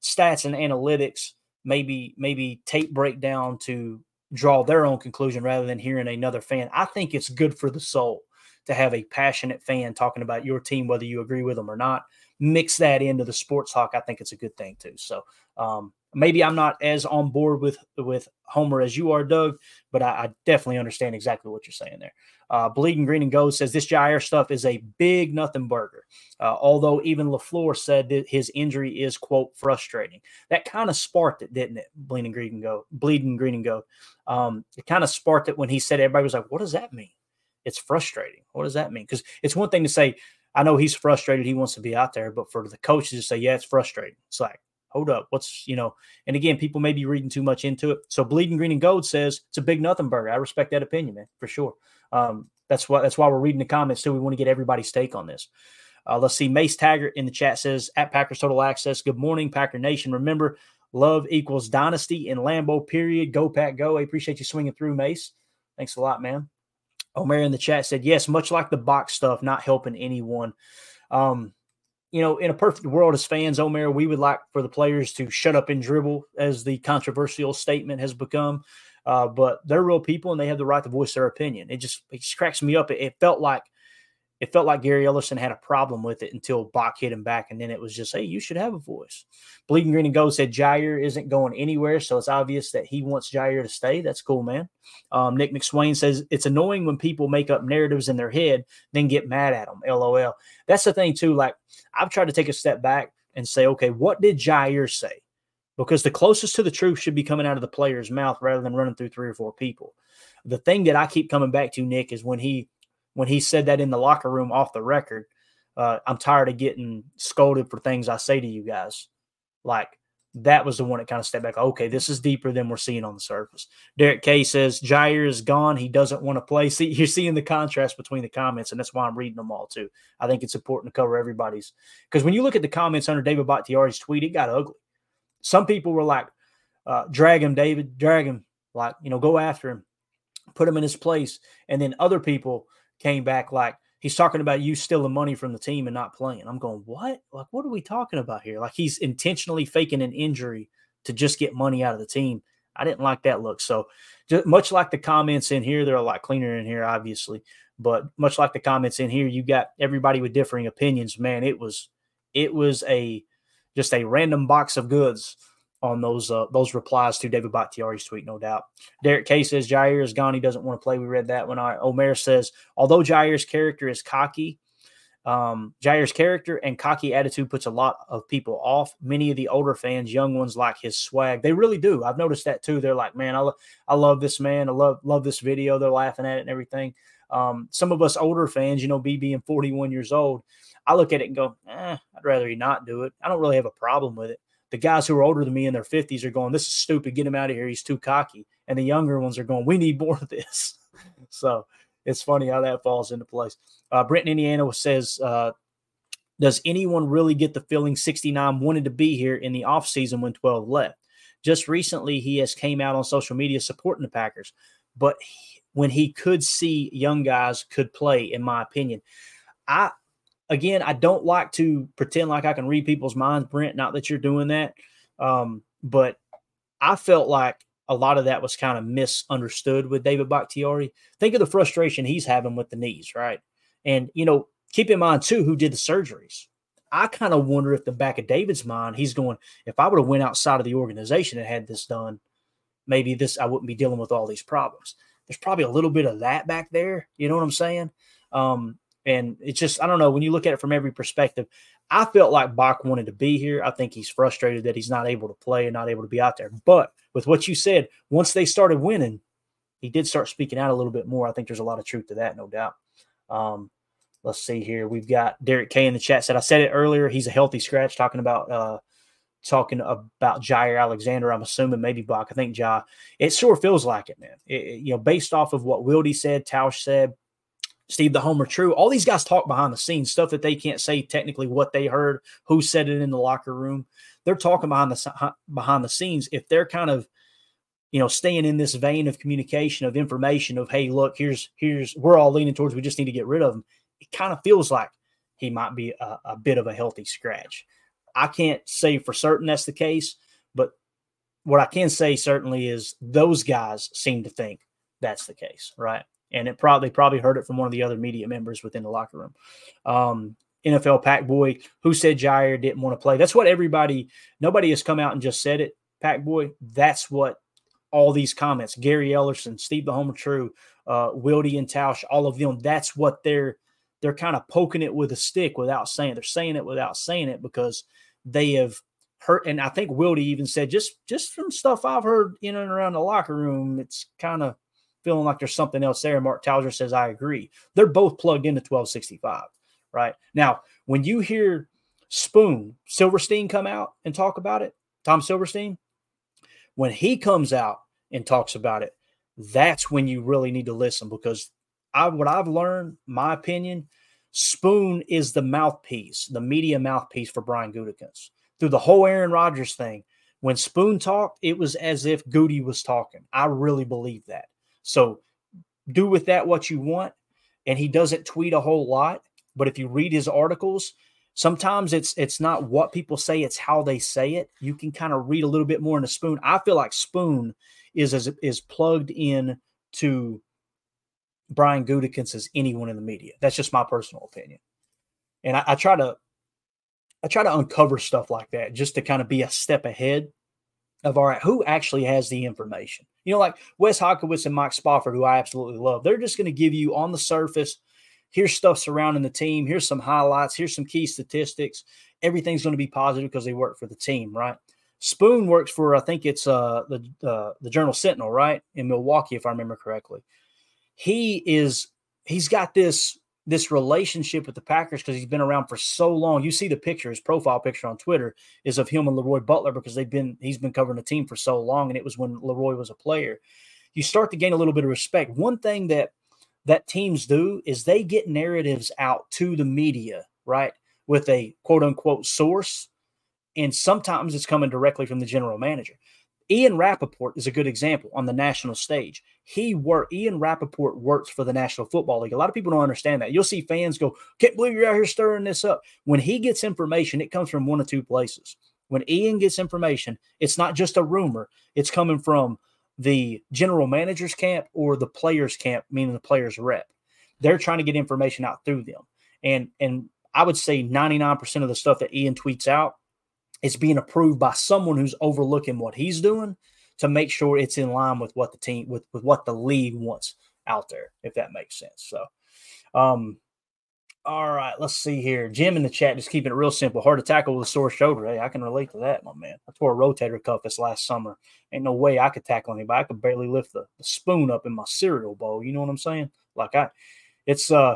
stats and analytics, maybe maybe tape breakdown to draw their own conclusion rather than hearing another fan. I think it's good for the soul to have a passionate fan talking about your team, whether you agree with them or not mix that into the sports talk, I think it's a good thing too. So um, maybe I'm not as on board with with Homer as you are, Doug, but I, I definitely understand exactly what you're saying there. Uh, Bleeding Green and Gold says this Jaire stuff is a big nothing burger. Uh, although even Lafleur said that his injury is quote frustrating. That kind of sparked it, didn't it? Bleeding Green and Gold, Bleeding Green and Gold. Um, it kind of sparked it when he said everybody was like, "What does that mean?" It's frustrating. What does that mean? Because it's one thing to say I know he's frustrated. He wants to be out there, but for the coaches to say, yeah, it's frustrating. It's like, hold up, what's you know? And again, people may be reading too much into it. So bleeding green and gold says it's a big nothing burger. I respect that opinion, man, for sure. Um, that's why that's why we're reading the comments too. We want to get everybody's take on this. Uh, let's see. Mace Taggart in the chat says at Packers Total Access. Good morning, Packer Nation. Remember, love equals dynasty in Lambeau. Period. Go Pack Go. I appreciate you swinging through, Mace. Thanks a lot, man. Omer in the chat said, yes, much like the box stuff, not helping anyone. Um, you know, in a perfect world as fans, Omer, we would like for the players to shut up and dribble, as the controversial statement has become. Uh, but they're real people and they have the right to voice their opinion. It just it just cracks me up. It, it felt like it felt like Gary Ellerson had a problem with it until Bach hit him back, and then it was just, hey, you should have a voice. Bleeding Green and Gold said Jaire isn't going anywhere, so it's obvious that he wants Jaire to stay. That's cool, man. Um, Nick McSwain says it's annoying when people make up narratives in their head, then get mad at them. LOL. That's the thing too. Like I've tried to take a step back and say, okay, what did Jaire say? Because the closest to the truth should be coming out of the player's mouth rather than running through three or four people. The thing that I keep coming back to, Nick, is when he when he said that in the locker room off the record, uh, I'm tired of getting scolded for things I say to you guys. Like that was the one that kind of stepped back. Okay, this is deeper than we're seeing on the surface. Derek K says Jaire is gone. He doesn't want to play. See, you're seeing the contrast between the comments, and that's why I'm reading them all too. I think it's important to cover everybody's because when you look at the comments under David Bakhtiari's tweet, it got ugly. Some people were like, uh, "Drag him, David. Drag him. Like you know, go after him, put him in his place." And then other people came back like he's talking about you stealing money from the team and not playing. I'm going, what? Like, what are we talking about here? Like he's intentionally faking an injury to just get money out of the team. I didn't like that look. So, just much like the comments in here, they're a lot cleaner in here, obviously. But much like the comments in here, you got everybody with differing opinions. Man, it was it was a just a random box of goods on those uh, those replies to David Bakhtiari's tweet, no doubt. Derek K says Jaire is gone. He doesn't want to play. We read that one. Omer says, although Jaire's character is cocky, um, Jaire's character and cocky attitude puts a lot of people off. Many of the older fans, young ones, like his swag. They really do. I've noticed that too. They're like, man, I, lo- I love this man. I love love this video. They're laughing at it and everything. Um, some of us older fans, you know, me being 41 years old, I look at it and go, eh, I'd rather he not do it. I don't really have a problem with it the guys who are older than me in their 50s are going, This is stupid. Get him out of here. He's too cocky. And the younger ones are going, We need more of this. so it's funny how that falls into place. Uh, Brent Indiana says, uh, Does anyone really get the feeling 69 wanted to be here in the offseason when 12 left? Just recently, he has came out on social media supporting the Packers, but he, when he could see young guys could play, in my opinion, I again, I don't like to pretend like I can read people's minds, Brent. Not that you're doing that, um, but I felt like a lot of that was kind of misunderstood with David Bakhtiari. Think of the frustration he's having with the knees, right? And you know, keep in mind too who did the surgeries. I kind of wonder if the back of David's mind, he's going, if I would have went outside of the organization and had this done, maybe this I wouldn't be dealing with all these problems. There's probably a little bit of that back there. You know what I'm saying? Um, and it's just, I don't know, when you look at it from every perspective, I felt like Bach wanted to be here. I think he's frustrated that he's not able to play and not able to be out there. But with what you said, once they started winning, he did start speaking out a little bit more. I think there's a lot of truth to that, no doubt. Um, let's see here. We've got Derek K in the chat said, I said it earlier. He's a healthy scratch talking about, uh, talking about Jaire Alexander. I'm assuming maybe Bach. I think Jai. It sure feels like it, man. It, you know, based off of what Wildy said, Tausch said, Steve the Homer True. All these guys talk behind the scenes, stuff that they can't say technically what they heard, who said it in the locker room. They're talking behind the behind the scenes. If they're kind of, you know, staying in this vein of communication, of information, of hey, look, here's here's we're all leaning towards we just need to get rid of him. It kind of feels like he might be a, a bit of a healthy scratch. I can't say for certain that's the case, but what I can say certainly is those guys seem to think that's the case, right? And it probably probably heard it from one of the other media members within the locker room. Um, NFL Pack Boy, who said Jaire didn't want to play. That's what everybody. Nobody has come out and just said it. Pack Boy. That's what all these comments. Gary Ellerson, Steve the Homer True, uh, Wildy and Tausch, all of them. That's what they're they're kind of poking it with a stick without saying. They're saying it without saying it because they have hurt. And I think Wildy even said just just from stuff I've heard in and around the locker room, it's kind of feeling like there's something else there. Mark Towser says, I agree. They're both plugged into 1265, right? Now, when you hear Spoon, Silverstein come out and talk about it, Tom Silverstein, when he comes out and talks about it, that's when you really need to listen because I what I've learned, my opinion, Spoon is the mouthpiece, the media mouthpiece for Brian Gutekunst. Through the whole Aaron Rodgers thing, when Spoon talked, it was as if Goody was talking. I really believe that. So do with that what you want. And he doesn't tweet a whole lot, but if you read his articles, sometimes it's it's not what people say, it's how they say it. You can kind of read a little bit more in a Spoon. I feel like Spoon is as is plugged in to Brian Gutekunst as anyone in the media. That's just my personal opinion. And I, I try to I try to uncover stuff like that just to kind of be a step ahead of all right, who actually has the information? You know, like Wes Hodkiewicz and Mike Spofford, who I absolutely love. They're just going to give you on the surface. Here's stuff surrounding the team. Here's some highlights. Here's some key statistics. Everything's going to be positive because they work for the team, right? Spoon works for I think it's uh the uh, the Journal Sentinel, right in Milwaukee, if I remember correctly. He is he's got this this relationship with the Packers because he's been around for so long. You see the picture, his profile picture on Twitter is of him and Leroy Butler because they've been he's been covering the team for so long, and it was when Leroy was a player. You start to gain a little bit of respect. One thing that that teams do is they get narratives out to the media, right, with a quote unquote source, and sometimes it's coming directly from the general manager. Ian Rapoport is a good example on the national stage. He worked, Ian Rapoport works for the National Football League. A lot of people don't understand that. You'll see fans go, Can't believe you're out here stirring this up. When he gets information, it comes from one of two places. When Ian gets information, it's not just a rumor, it's coming from the general manager's camp or the players' camp, meaning the players' rep. They're trying to get information out through them. And and I would say 99% of the stuff that Ian tweets out it's being approved by someone who's overlooking what he's doing to make sure it's in line with what the team with, with what the league wants out there, if that makes sense. So um all right, let's see here. Jim in the chat, just keeping it real simple. Hard to tackle with a sore shoulder. Hey, I can relate to that, my man. I tore a rotator cuff this last summer. Ain't no way I could tackle anybody. I could barely lift the, the spoon up in my cereal bowl. You know what I'm saying? Like I, it's uh,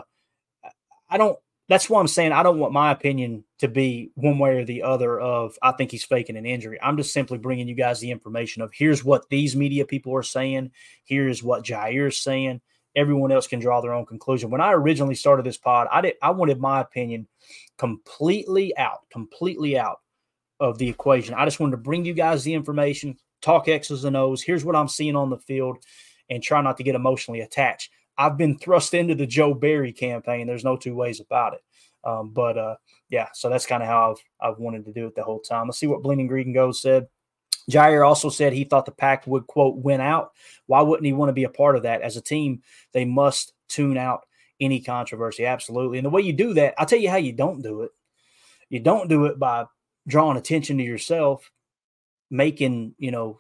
I don't that's why I'm saying I don't want my opinion to be one way or the other of I think he's faking an injury. I'm just simply bringing you guys the information of here's what these media people are saying, here's what Jaire is saying. Everyone else can draw their own conclusion. When I originally started this pod, I did I wanted my opinion completely out, completely out of the equation. I just wanted to bring you guys the information, talk X's and O's. Here's what I'm seeing on the field, and try not to get emotionally attached. I've been thrust into the Joe Barry campaign. There's no two ways about it. Um, but uh, yeah, so that's kind of how I've I've wanted to do it the whole time. Let's see what Bleeding Green Goes said. Jaire also said he thought the pack would quote win out. Why wouldn't he want to be a part of that? As a team, they must tune out any controversy. Absolutely. And the way you do that, I'll tell you how you don't do it. You don't do it by drawing attention to yourself, making, you know,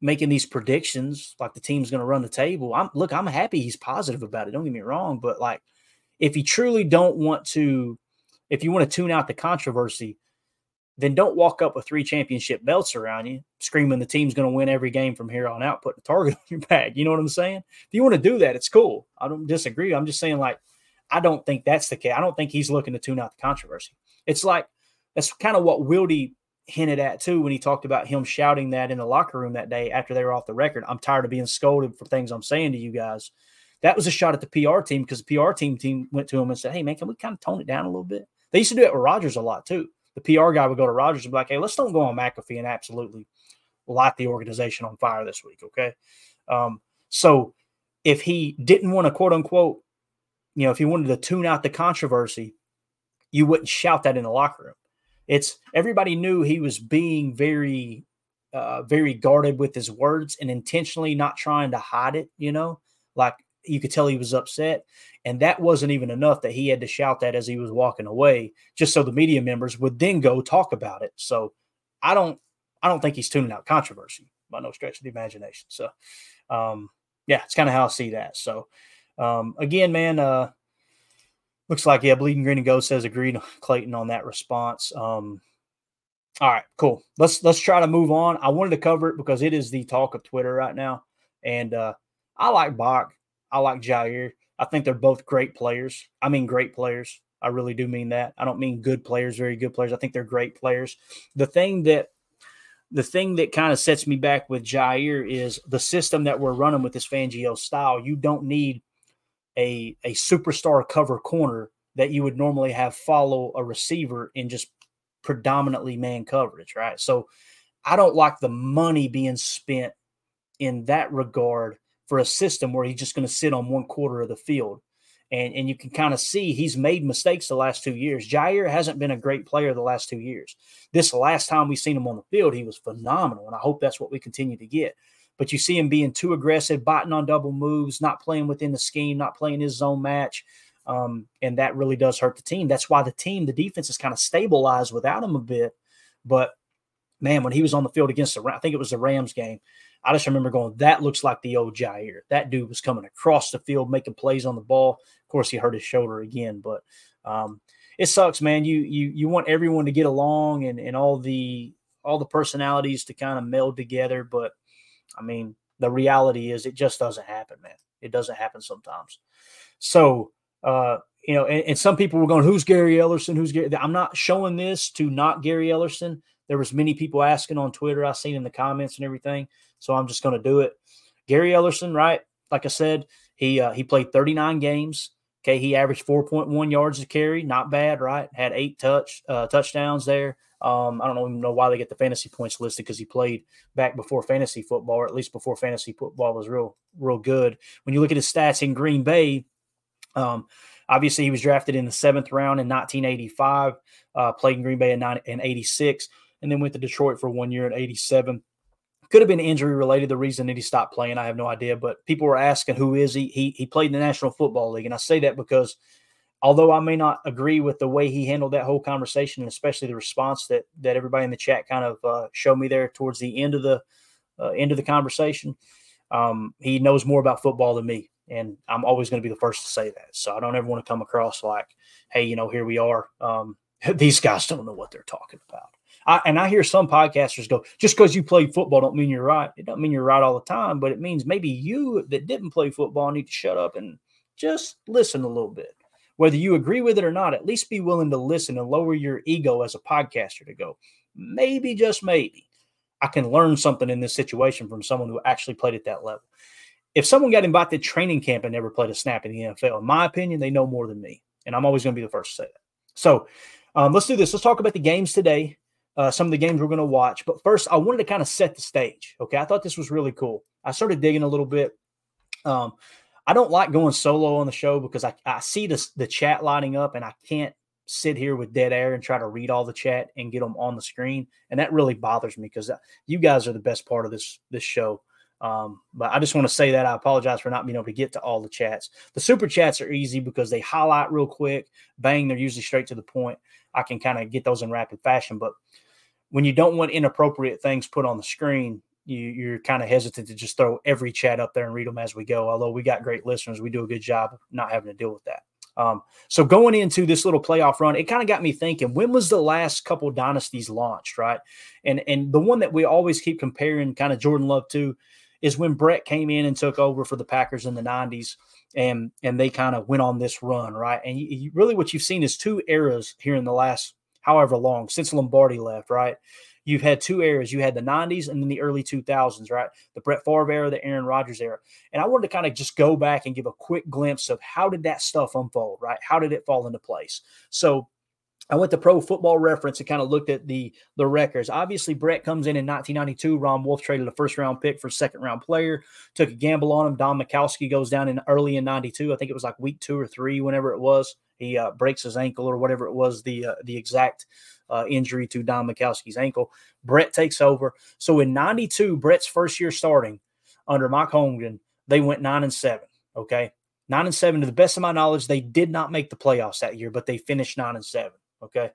making these predictions like the team's going to run the table. I'm look, I'm happy he's positive about it. Don't get me wrong, but like if you truly don't want to, if you want to tune out the controversy, then don't walk up with three championship belts around you, screaming the team's going to win every game from here on out, putting a target on your back. You know what I'm saying? If you want to do that, it's cool. I don't disagree. I'm just saying, like, I don't think that's the case. I don't think he's looking to tune out the controversy. It's like that's kind of what Wildy hinted at too when he talked about him shouting that in the locker room that day after they were off the record. I'm tired of being scolded for things I'm saying to you guys. That was a shot at the PR team because the PR team team went to him and said, "Hey man, can we kind of tone it down a little bit?" They used to do it with Rodgers a lot too. The PR guy would go to Rodgers and be like, "Hey, let's don't go on McAfee and absolutely light the organization on fire this week." Okay, um, so if he didn't want to quote unquote, you know, if he wanted to tune out the controversy, you wouldn't shout that in the locker room it's everybody knew he was being very uh, very guarded with his words and intentionally not trying to hide it you know? Like you could tell he was upset. And that wasn't even enough that he had to shout that as he was walking away just so the media members would then go talk about it. So i don't i don't think he's tuning out controversy by no stretch of the imagination. So um yeah it's kind of how i see that. So um again man uh Looks like yeah, Bleeding Green and Gold says agreed Clayton on that response. Um, all right, cool. Let's let's try to move on. I wanted to cover it because it is the talk of Twitter right now, and uh, I like Bach. I like Jaire. I think they're both great players. I mean, great players. I really do mean that. I don't mean good players, very good players. I think they're great players. The thing that the thing that kind of sets me back with Jaire is the system that we're running with this Fangio style. You don't need a a superstar cover corner that you would normally have follow a receiver in just predominantly man coverage, right? So I don't like the money being spent in that regard for a system where he's just going to sit on one quarter of the field. And, and you can kind of see he's made mistakes the last two years. Jaire hasn't been a great player the last two years. This last time we seen him on the field, he was phenomenal. And I hope that's what we continue to get. But you see him being too aggressive, biting on double moves, not playing within the scheme, not playing his zone match. Um, and that really does hurt the team. That's why the team, the defense is kind of stabilized without him a bit. But man, when he was on the field against the, I think it was the Rams game, I just remember going, that looks like the old Jaire. That dude was coming across the field, making plays on the ball. Of course, he hurt his shoulder again, but um, it sucks, man. You you you want everyone to get along and and all the all the personalities to kind of meld together, but I mean, the reality is it just doesn't happen, man. It doesn't happen sometimes. So, uh, you know, and, and some people were going, "Who's Gary Ellerson? Who's Gary?" I'm not showing this to not Gary Ellerson. There was many people asking on Twitter. I seen in the comments and everything. So I'm just going to do it. Gary Ellerson, right? Like I said, he uh, he played 39 games. Okay, he averaged 4.1 yards a carry, not bad, right? Had eight touch uh, touchdowns there. Um, I don't even know why they get the fantasy points listed because he played back before fantasy football, or at least before fantasy football was real, real good. When you look at his stats in Green Bay, um, obviously he was drafted in the seventh round in 1985, uh, played in Green Bay in, in 86, and then went to Detroit for one year in 87. Could have been injury related. The reason that he stopped playing, I have no idea. But people were asking, who is he? He he played in the National Football League, and I say that because although I may not agree with the way he handled that whole conversation, and especially the response that that everybody in the chat kind of uh, showed me there towards the end of the uh, end of the conversation, um, he knows more about football than me, and I'm always going to be the first to say that. So I don't ever want to come across like, hey, you know, here we are. Um, these guys don't know what they're talking about. I, and I hear some podcasters go, just because you play football don't mean you're right. It doesn't mean you're right all the time, but it means maybe you that didn't play football need to shut up and just listen a little bit. Whether you agree with it or not, at least be willing to listen and lower your ego as a podcaster to go, maybe, just maybe, I can learn something in this situation from someone who actually played at that level. If someone got invited to training camp and never played a snap in the NFL, in my opinion, they know more than me. And I'm always going to be the first to say that. So um, let's do this. Let's talk about the games today uh, some of the games we're going to watch. But first, I wanted to kind of set the stage. Okay. I thought this was really cool. I started digging a little bit. Um, I don't like going solo on the show because I, I see the, the chat lining up and I can't sit here with dead air and try to read all the chat and get them on the screen. And that really bothers me because uh, you guys are the best part of this, this show. Um, but I just want to say that I apologize for not being able to get to all the chats. The super chats are easy because they highlight real quick, bang, they're usually straight to the point. I can kind of get those in rapid fashion. But when you don't want inappropriate things put on the screen, you, are kind of hesitant to just throw every chat up there and read them as we go. Although we got great listeners, we do a good job not having to deal with that. Um, so going into this little playoff run, it kind of got me thinking: when was the last couple dynasties launched, right? And and the one that we always keep comparing, kind of Jordan Love to, is when Brett came in and took over for the Packers in the '90s, and and they kind of went on this run, right? And you, you, really, what you've seen is two eras here in the last however long since Lombardi left, right? You've had two eras. You had the 90s and then the early 2000s, right? The Brett Favre era, the Aaron Rodgers era. And I wanted to kind of just go back and give a quick glimpse of how did that stuff unfold, right? How did it fall into place? So I went to Pro Football Reference and kind of looked at the the records. Obviously, Brett comes in in 1992. Ron Wolf traded a first round pick for second round player, took a gamble on him. Don Majkowski goes down in early in 92. I think it was like week two or three, whenever it was. He uh, breaks his ankle or whatever it was, the uh, the exact uh, injury to Don Majkowski's ankle. Brett takes over. So in 92, Brett's first year starting under Mike Holmgren, they went nine and seven. Okay. Nine and seven. To the best of my knowledge, they did not make the playoffs that year, but they finished nine and seven. Okay.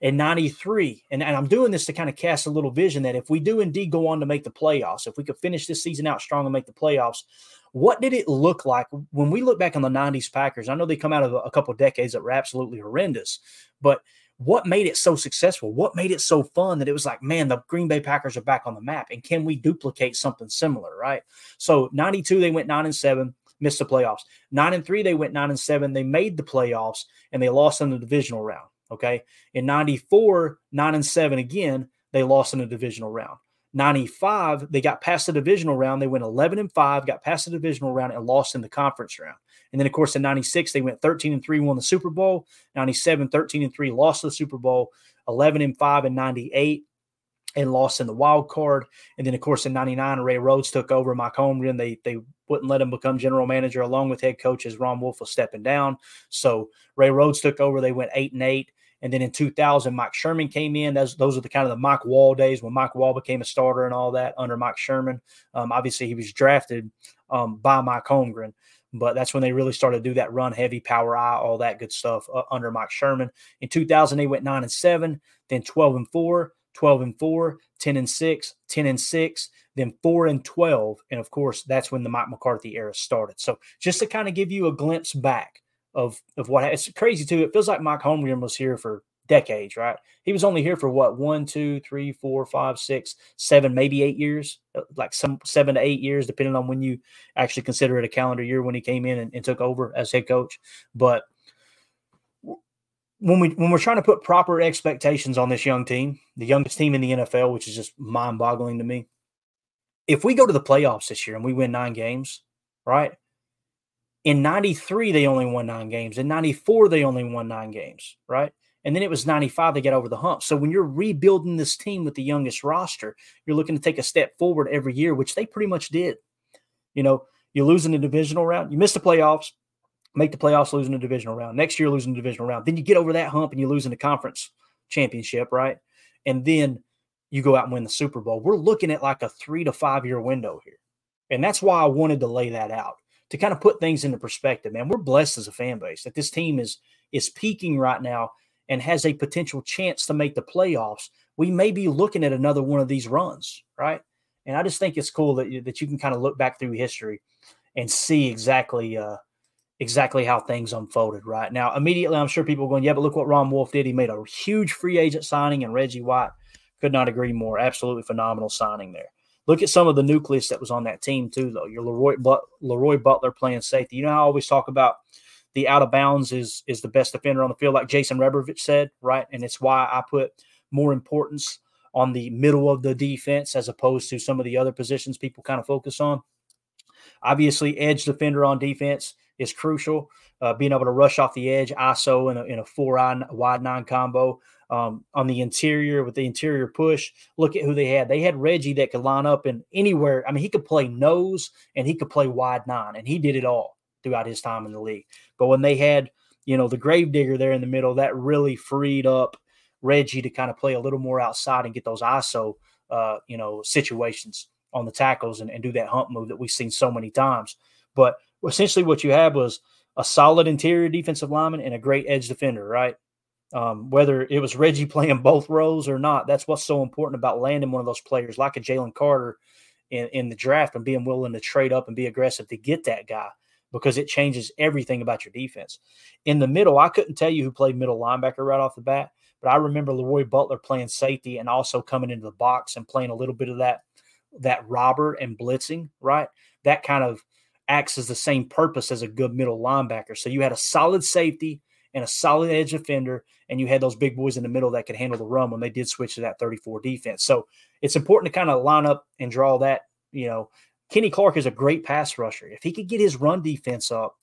In 93, and, and I'm doing this to kind of cast a little vision that if we do indeed go on to make the playoffs, if we could finish this season out strong and make the playoffs, what did it look like when we look back on the 90s Packers? I know they come out of a, couple of decades that were absolutely horrendous, but what made it so successful? What made it so fun that it was like, man, the Green Bay Packers are back on the map. And can we duplicate something similar? Right. So 92, they went nine and seven, missed the playoffs. Nine and three, they went nine and seven. They made the playoffs and they lost in the divisional round. Okay. In 94, nine and seven again, they lost in the divisional round. 95, they got past the divisional round. They went 11 and 5, got past the divisional round, and lost in the conference round. And then, of course, in 96, they went 13 and 3, won the Super Bowl. 97, 13 and 3, lost the Super Bowl. 11 and 5 in 98. and lost in the wild card. And then, of course, in '99, Ray Rhodes took over. Mike Holmgren, they they wouldn't let him become general manager along with head coach as Ron Wolf was stepping down. So Ray Rhodes took over. They went eight and eight. And then in 2000, Mike Sherman came in. Those, those are the kind of the Mike Wahle days when Mike Wahle became a starter and all that under Mike Sherman. Um, obviously, he was drafted um, by Mike Holmgren, but that's when they really started to do that run heavy, power I, all that good stuff uh, under Mike Sherman. In 2000, they went nine and seven, then 12 and four, 12 and 4, 10 and 6, 10 and 6, then 4 and 12. And of course, that's when the Mike McCarthy era started. So just to kind of give you a glimpse back of, of what it's crazy too. It feels like Mike Holmgren was here for decades, right? He was only here for what one, two, three, four, five, six, seven, maybe eight years, uh, like some seven to eight years, depending on when you actually consider it a calendar year when he came in and, and took over as head coach. But when we when we're trying to put proper expectations on this young team, the youngest team in the NFL, which is just mind-boggling to me. If we go to the playoffs this year and we win nine games, right? In 93, they only won nine games. In 94, they only won nine games, right? And then it was 95 they got over the hump. So when you're rebuilding this team with the youngest roster, you're looking to take a step forward every year, which they pretty much did. You know, you're losing the divisional round, you miss the playoffs, make the playoffs, losing the divisional round. Next year, losing the divisional round. Then you get over that hump and you lose in the conference championship, right? And then you go out and win the Super Bowl. We're looking at like a three to five year window here. And that's why I wanted to lay that out to kind of put things into perspective, man. We're blessed as a fan base that this team is is peaking right now and has a potential chance to make the playoffs. We may be looking at another one of these runs, right? And I just think it's cool that you, that you can kind of look back through history and see exactly uh, exactly how things unfolded right now. Immediately, I'm sure people are going, yeah, but look what Ron Wolf did. He made a huge free agent signing and Reggie White. Could not agree more. Absolutely phenomenal signing there. Look at some of the nucleus that was on that team too, though. Your Leroy, but- Leroy Butler playing safety. You know I always talk about the out of bounds is is the best defender on the field, like Jason Rebrovich said, right? And it's why I put more importance on the middle of the defense as opposed to some of the other positions people kind of focus on. Obviously, edge defender on defense is crucial. Uh, being able to rush off the edge, ISO in a, in a four wide nine combo. Um, on the interior with the interior push, look at who they had. They had Reggie that could line up in anywhere. I mean, he could play nose and he could play wide nine, and he did it all throughout his time in the league. But when they had, you know, the Gravedigger there in the middle, that really freed up Reggie to kind of play a little more outside and get those ISO, uh, you know, situations on the tackles and, and do that hump move that we've seen so many times. But essentially what you had was a solid interior defensive lineman and a great edge defender, right? Um, whether it was Reggie playing both roles or not, that's what's so important about landing one of those players like a Jalen Carter in, in the draft and being willing to trade up and be aggressive to get that guy because it changes everything about your defense. In the middle, I couldn't tell you who played middle linebacker right off the bat, but I remember Leroy Butler playing safety and also coming into the box and playing a little bit of that that robber and blitzing, right? That kind of acts as the same purpose as a good middle linebacker. So you had a solid safety and a solid edge defender, and you had those big boys in the middle that could handle the run when they did switch to that 34 defense. So it's important to kind of line up and draw that. You know, Kenny Clark is a great pass rusher. If he could get his run defense up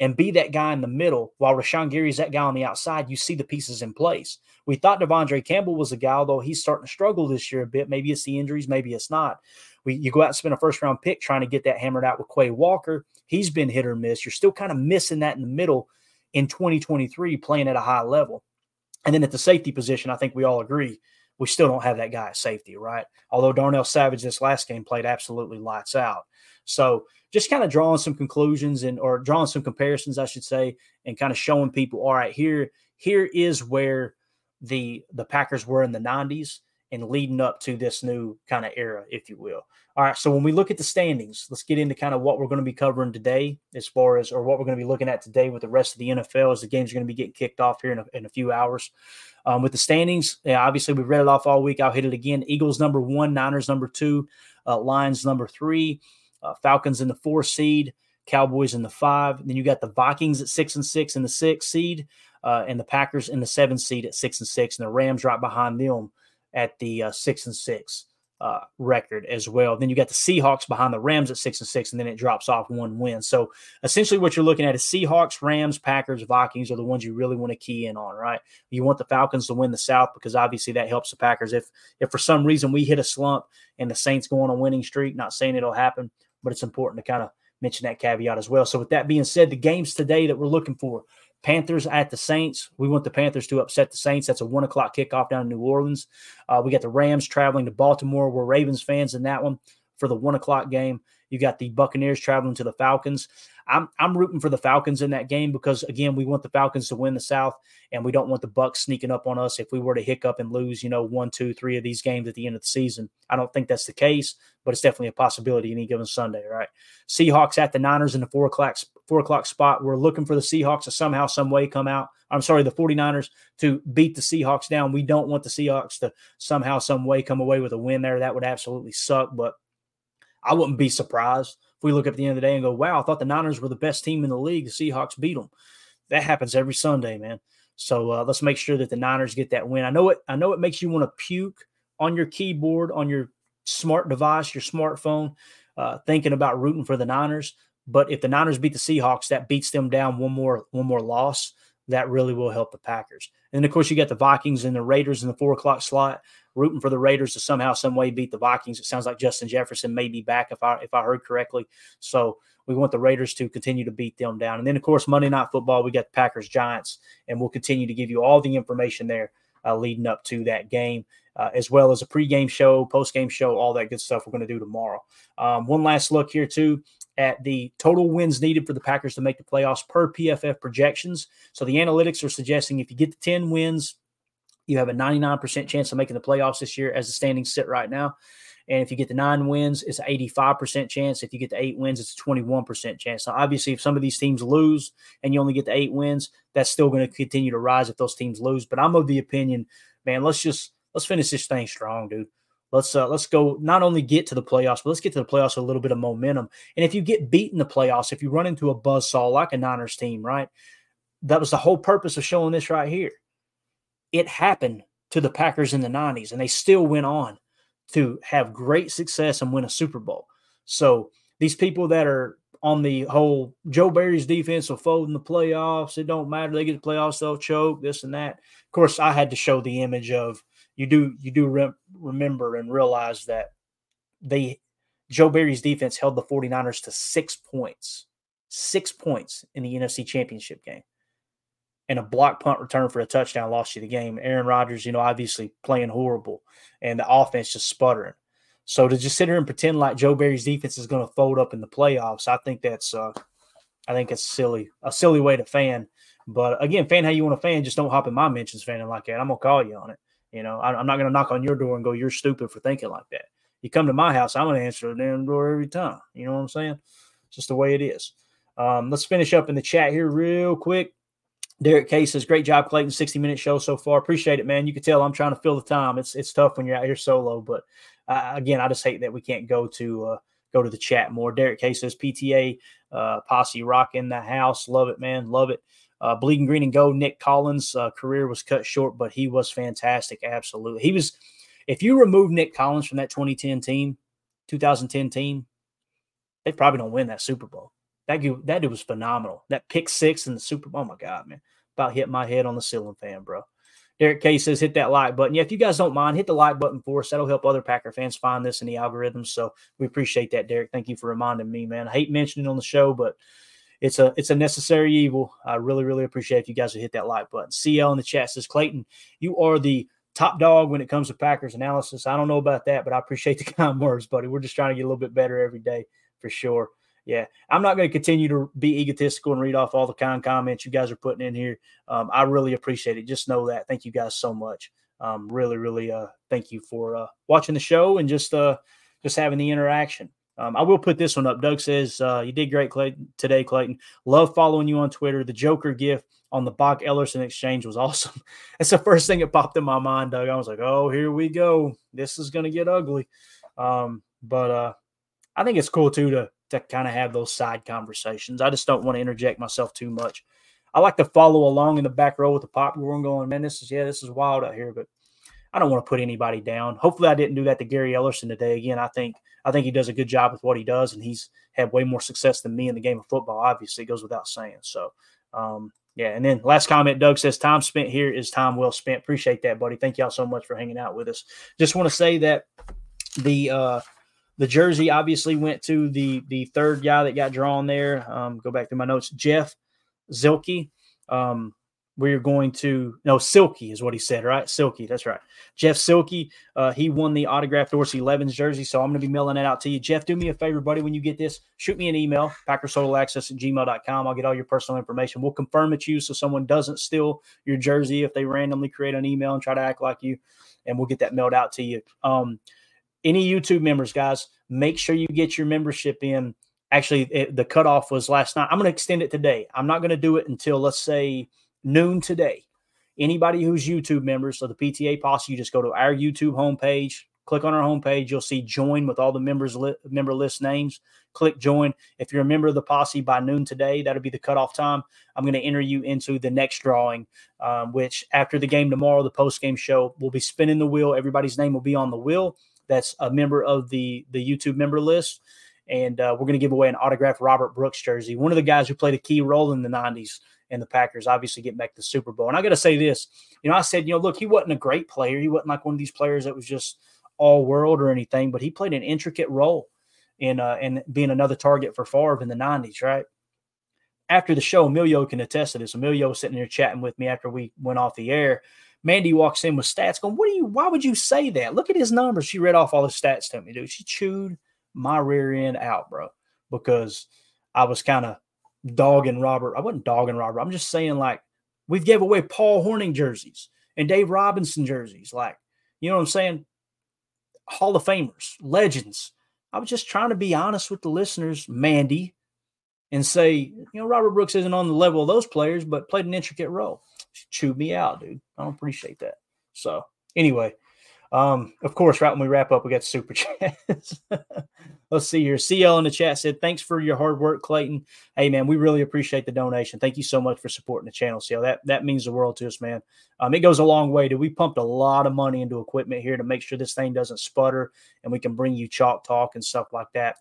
and be that guy in the middle while Rashan Gary is that guy on the outside, you see the pieces in place. We thought De'Vondre Campbell was a guy, although he's starting to struggle this year a bit. Maybe it's the injuries, maybe it's not. We, you go out and spend a first round pick trying to get that hammered out with Quay Walker. He's been hit or miss. You're still kind of missing that in the middle in 2023, playing at a high level. And then at the safety position, I think we all agree we still don't have that guy at safety, right? Although Darnell Savage this last game played absolutely lights out. So just kind of drawing some conclusions and or drawing some comparisons, I should say, and kind of showing people, all right, here, here is where the the Packers were in the 90s and leading up to this new kind of era, if you will. All right. So when we look at the standings, let's get into kind of what we're going to be covering today, as far as or what we're going to be looking at today with the rest of the NFL as the games are going to be getting kicked off here in a, in a few hours. Um, with the standings, yeah, obviously we read it off all week. I'll hit it again. Eagles number one, Niners number two, uh, Lions number three, uh, Falcons in the four seed, Cowboys in the five. Then you got the Vikings at six and six in the six seed, uh, and the Packers in the seven seed at six and six, and the Rams right behind them at the uh, six and six uh, record as well. Then you got the Seahawks behind the Rams at six and six, and then it drops off one win. So essentially, what you're looking at is Seahawks, Rams, Packers, Vikings are the ones you really want to key in on, right? You want the Falcons to win the South because obviously that helps the Packers. If if for some reason we hit a slump and the Saints go on a winning streak, not saying it'll happen, but it's important to kind of mention that caveat as well. So with that being said, the games today that we're looking for. Panthers at the Saints. We want the Panthers to upset the Saints. That's a one o'clock kickoff down in New Orleans. Uh, we got the Rams traveling to Baltimore. We're Ravens fans in that one for the one o'clock game. You got the Buccaneers traveling to the Falcons. I'm I'm rooting for the Falcons in that game because again, we want the Falcons to win the South, and we don't want the Bucks sneaking up on us if we were to hiccup and lose, you know, one, two, three of these games at the end of the season. I don't think that's the case, but it's definitely a possibility any given Sunday, right? Seahawks at the Niners in the four o'clock four o'clock spot. We're looking for the Seahawks to somehow, some way come out. I'm sorry, the 49ers to beat the Seahawks down. We don't want the Seahawks to somehow, some way come away with a win there. That would absolutely suck, but I wouldn't be surprised if we look at the end of the day and go, wow, I thought the Niners were the best team in the league. The Seahawks beat them. That happens every Sunday, man. So uh, let's make sure that the Niners get that win. I know it. I know it makes you want to puke on your keyboard, on your smart device, your smartphone, uh, thinking about rooting for the Niners. But if the Niners beat the Seahawks, that beats them down one more one more loss. That really will help the Packers. And of course, you got the Vikings and the Raiders in the four o'clock slot, rooting for the Raiders to somehow, some way beat the Vikings. It sounds like Justin Jefferson may be back if I if I heard correctly. So we want the Raiders to continue to beat them down. And then, of course, Monday Night Football, we got the Packers Giants, and we'll continue to give you all the information there uh, leading up to that game, uh, as well as a pregame show, postgame show, all that good stuff we're going to do tomorrow. Um, one last look here, too at the total wins needed for the Packers to make the playoffs per PFF projections. So the analytics are suggesting if you get the 10 wins, you have a 99% chance of making the playoffs this year as the standings sit right now. And if you get the nine wins, it's an 85% chance. If you get the eight wins, it's a 21% chance. Now, obviously, if some of these teams lose and you only get the eight wins, that's still going to continue to rise if those teams lose. But I'm of the opinion, man, let's just let's finish this thing strong, dude. Let's uh, let's go not only get to the playoffs, but let's get to the playoffs with a little bit of momentum. And if you get beat in the playoffs, if you run into a buzz saw like a Niners team, right? That was the whole purpose of showing this right here. It happened to the Packers in the 90s, and they still went on to have great success and win a Super Bowl. So these people that are on the whole Joe Barry's defense will fold in the playoffs. It don't matter. They get the playoffs, they'll choke, this and that. Of course, I had to show the image of you do you do re- remember and realize that they Joe Barry's defense held the 49ers to six points, six points in the NFC Championship game. And a block punt return for a touchdown lost you the game. Aaron Rodgers, you know, obviously playing horrible and the offense just sputtering. So to just sit here and pretend like Joe Barry's defense is going to fold up in the playoffs, I think that's uh, I think it's silly, a silly way to fan. But again, fan how you want to fan, just don't hop in my mentions fanning like that. I'm gonna call you on it. You know, I, am not to knock on your door and go, "You're stupid for thinking like that." You come to my house, I'm to answer the damn door every time. You know what I'm saying? It's just the way it is. Um, let's finish up in the chat here real quick. Derek K says, "Great job, Clayton. 60 minute show so far. Appreciate it, man. You can tell I'm trying to fill the time. It's it's tough when you're out here solo, but uh, again, I just hate that we can't go to uh, go to the chat more." Derek K says, "PTA uh, posse rock in the house. Love it, man. Love it." Uh, bleeding green and gold. Nick Collins' uh, career was cut short, but he was fantastic. Absolutely, he was. If you remove Nick Collins from that 2010 team, 2010 team, they probably don't win that Super Bowl. That dude, that dude was phenomenal. That pick six in the Super Bowl. Oh my God, man! About hit my head on the ceiling fan, bro. Derek K says, hit that like button. Yeah, if you guys don't mind, hit the like button for us. That'll help other Packer fans find this in the algorithm. So we appreciate that, Derek. Thank you for reminding me, man. I hate mentioning on the show, but it's a it's a necessary evil. I really really appreciate if you guys would hit that like button. CL in the chat says Clayton, you are the top dog when it comes to Packers analysis. I don't know about that, but I appreciate the kind words, buddy. We're just trying to get a little bit better every day for sure. Yeah, I'm not going to continue to be egotistical and read off all the kind comments you guys are putting in here. Um, I really appreciate it. Just know that. Thank you guys so much. Um, really, really, uh, thank you for uh, watching the show and just uh, just having the interaction. Um, I will put this one up. Doug says, uh, You did great Clayton, today, Clayton. Love following you on Twitter. The Joker gift on the Bach Ellerson exchange was awesome. That's the first thing that popped in my mind, Doug. I was like, Oh, here we go. This is going to get ugly. Um, but uh, I think it's cool too to, to kind of have those side conversations. I just don't want to interject myself too much. I like to follow along in the back row with the popcorn going, Man, this is, yeah, this is wild out here. But I don't want to put anybody down. Hopefully, I didn't do that to Gary Ellerson today. Again, I think I think he does a good job with what he does, and he's had way more success than me in the game of football. Obviously, it goes without saying. So, um, yeah. And then last comment, Doug says, "Time spent here is time well spent." Appreciate that, buddy. Thank y'all so much for hanging out with us. Just want to say that the uh, the jersey obviously went to the the third guy that got drawn there. Um, go back to my notes, Jeff Zilke. Um, we're going to no Silky is what he said, right? Silky, that's right. Jeff Silky, uh, he won the autographed Dorsey Levens jersey, so I'm going to be mailing that out to you. Jeff, do me a favor, buddy, when you get this, shoot me an email, packerstotalaccess at gmail.com. I'll get all your personal information. We'll confirm it to you so someone doesn't steal your jersey if they randomly create an email and try to act like you, and we'll get that mailed out to you. Um, any YouTube members, guys, make sure you get your membership in. Actually, it, the cutoff was last night. I'm going to extend it today. I'm not going to do it until let's say noon today. Anybody who's YouTube members of the PTA Posse, you just go to our YouTube homepage, click on our homepage. You'll see join with all the members li- member list names. Click join. If you're a member of the Posse by noon today, that'll be the cutoff time. I'm going to enter you into the next drawing, um, which after the game tomorrow, the post game show, we'll be spinning the wheel. Everybody's name will be on the wheel. That's a member of the the YouTube member list and uh, we're going to give away an autographed Robert Brooks jersey. One of the guys who played a key role in the '90s and the Packers obviously getting back to the Super Bowl. And I got to say this, you know, I said, you know, look, he wasn't a great player. He wasn't like one of these players that was just all world or anything, but he played an intricate role in uh, in being another target for Favre in the '90s, right? After the show, Emilio can attest to this. Emilio was sitting there chatting with me after we went off the air. Mandy walks in with stats, going, "What do you? Why would you say that? Look at his numbers." She read off all his stats to me, dude. She chewed my rear end out, bro, because I was kind of dogging Robert. I wasn't dogging Robert. I'm just saying, like, we've gave away Paul Hornung jerseys and Dave Robinson jerseys. Like, you know what I'm saying? Hall of Famers, legends. I was just trying to be honest with the listeners, Mandy, and say, you know, Robert Brooks isn't on the level of those players, but played an intricate role. Chewed me out, dude. I don't appreciate that. So, anyway, um, of course, right when we wrap up, we got super chats. Let's see here. CL in the chat said, Thanks for your hard work, Clayton. Hey, man, we really appreciate the donation. Thank you so much for supporting the channel, CL. That that means the world to us, man. Um, it goes a long way, dude. We pumped a lot of money into equipment here to make sure this thing doesn't sputter and we can bring you chalk talk and stuff like that.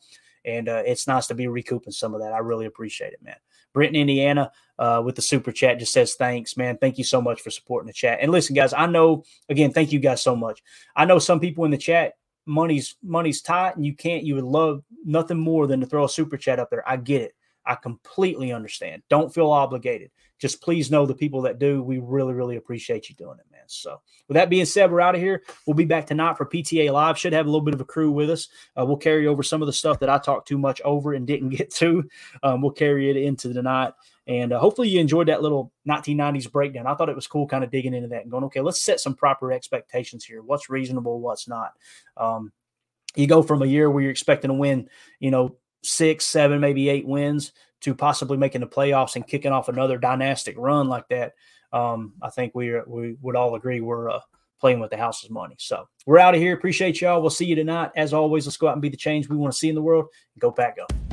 And uh, it's nice to be recouping some of that. I really appreciate it, man. Britton, Indiana, uh, with the super chat just says thanks, man. Thank you so much for supporting the chat. And listen, guys, I know again, thank you guys so much. I know some people in the chat money's money's tight and you can't you would love nothing more than to throw a super chat up there. I get it. I completely understand. Don't feel obligated. Just please know the people that do, we really, really appreciate you doing it, So, with that being said, we're out of here. We'll be back tonight for PTA Live. Should have a little bit of a crew with us. Uh, we'll carry over some of the stuff that I talked too much over and didn't get to. Um, we'll carry it into the night. And uh, hopefully you enjoyed that little 1990s breakdown. I thought it was cool kind of digging into that and going, okay, let's set some proper expectations here. What's reasonable, what's not. Um, you go from a year where you're expecting to win, you know, six, seven, maybe eight wins to possibly making the playoffs and kicking off another dynastic run like that. Um, I think we are, we would all agree we're uh, playing with the house's money. So we're out of here. Appreciate y'all. We'll see you tonight. As always, let's go out and be the change we want to see in the world. Go pack, go.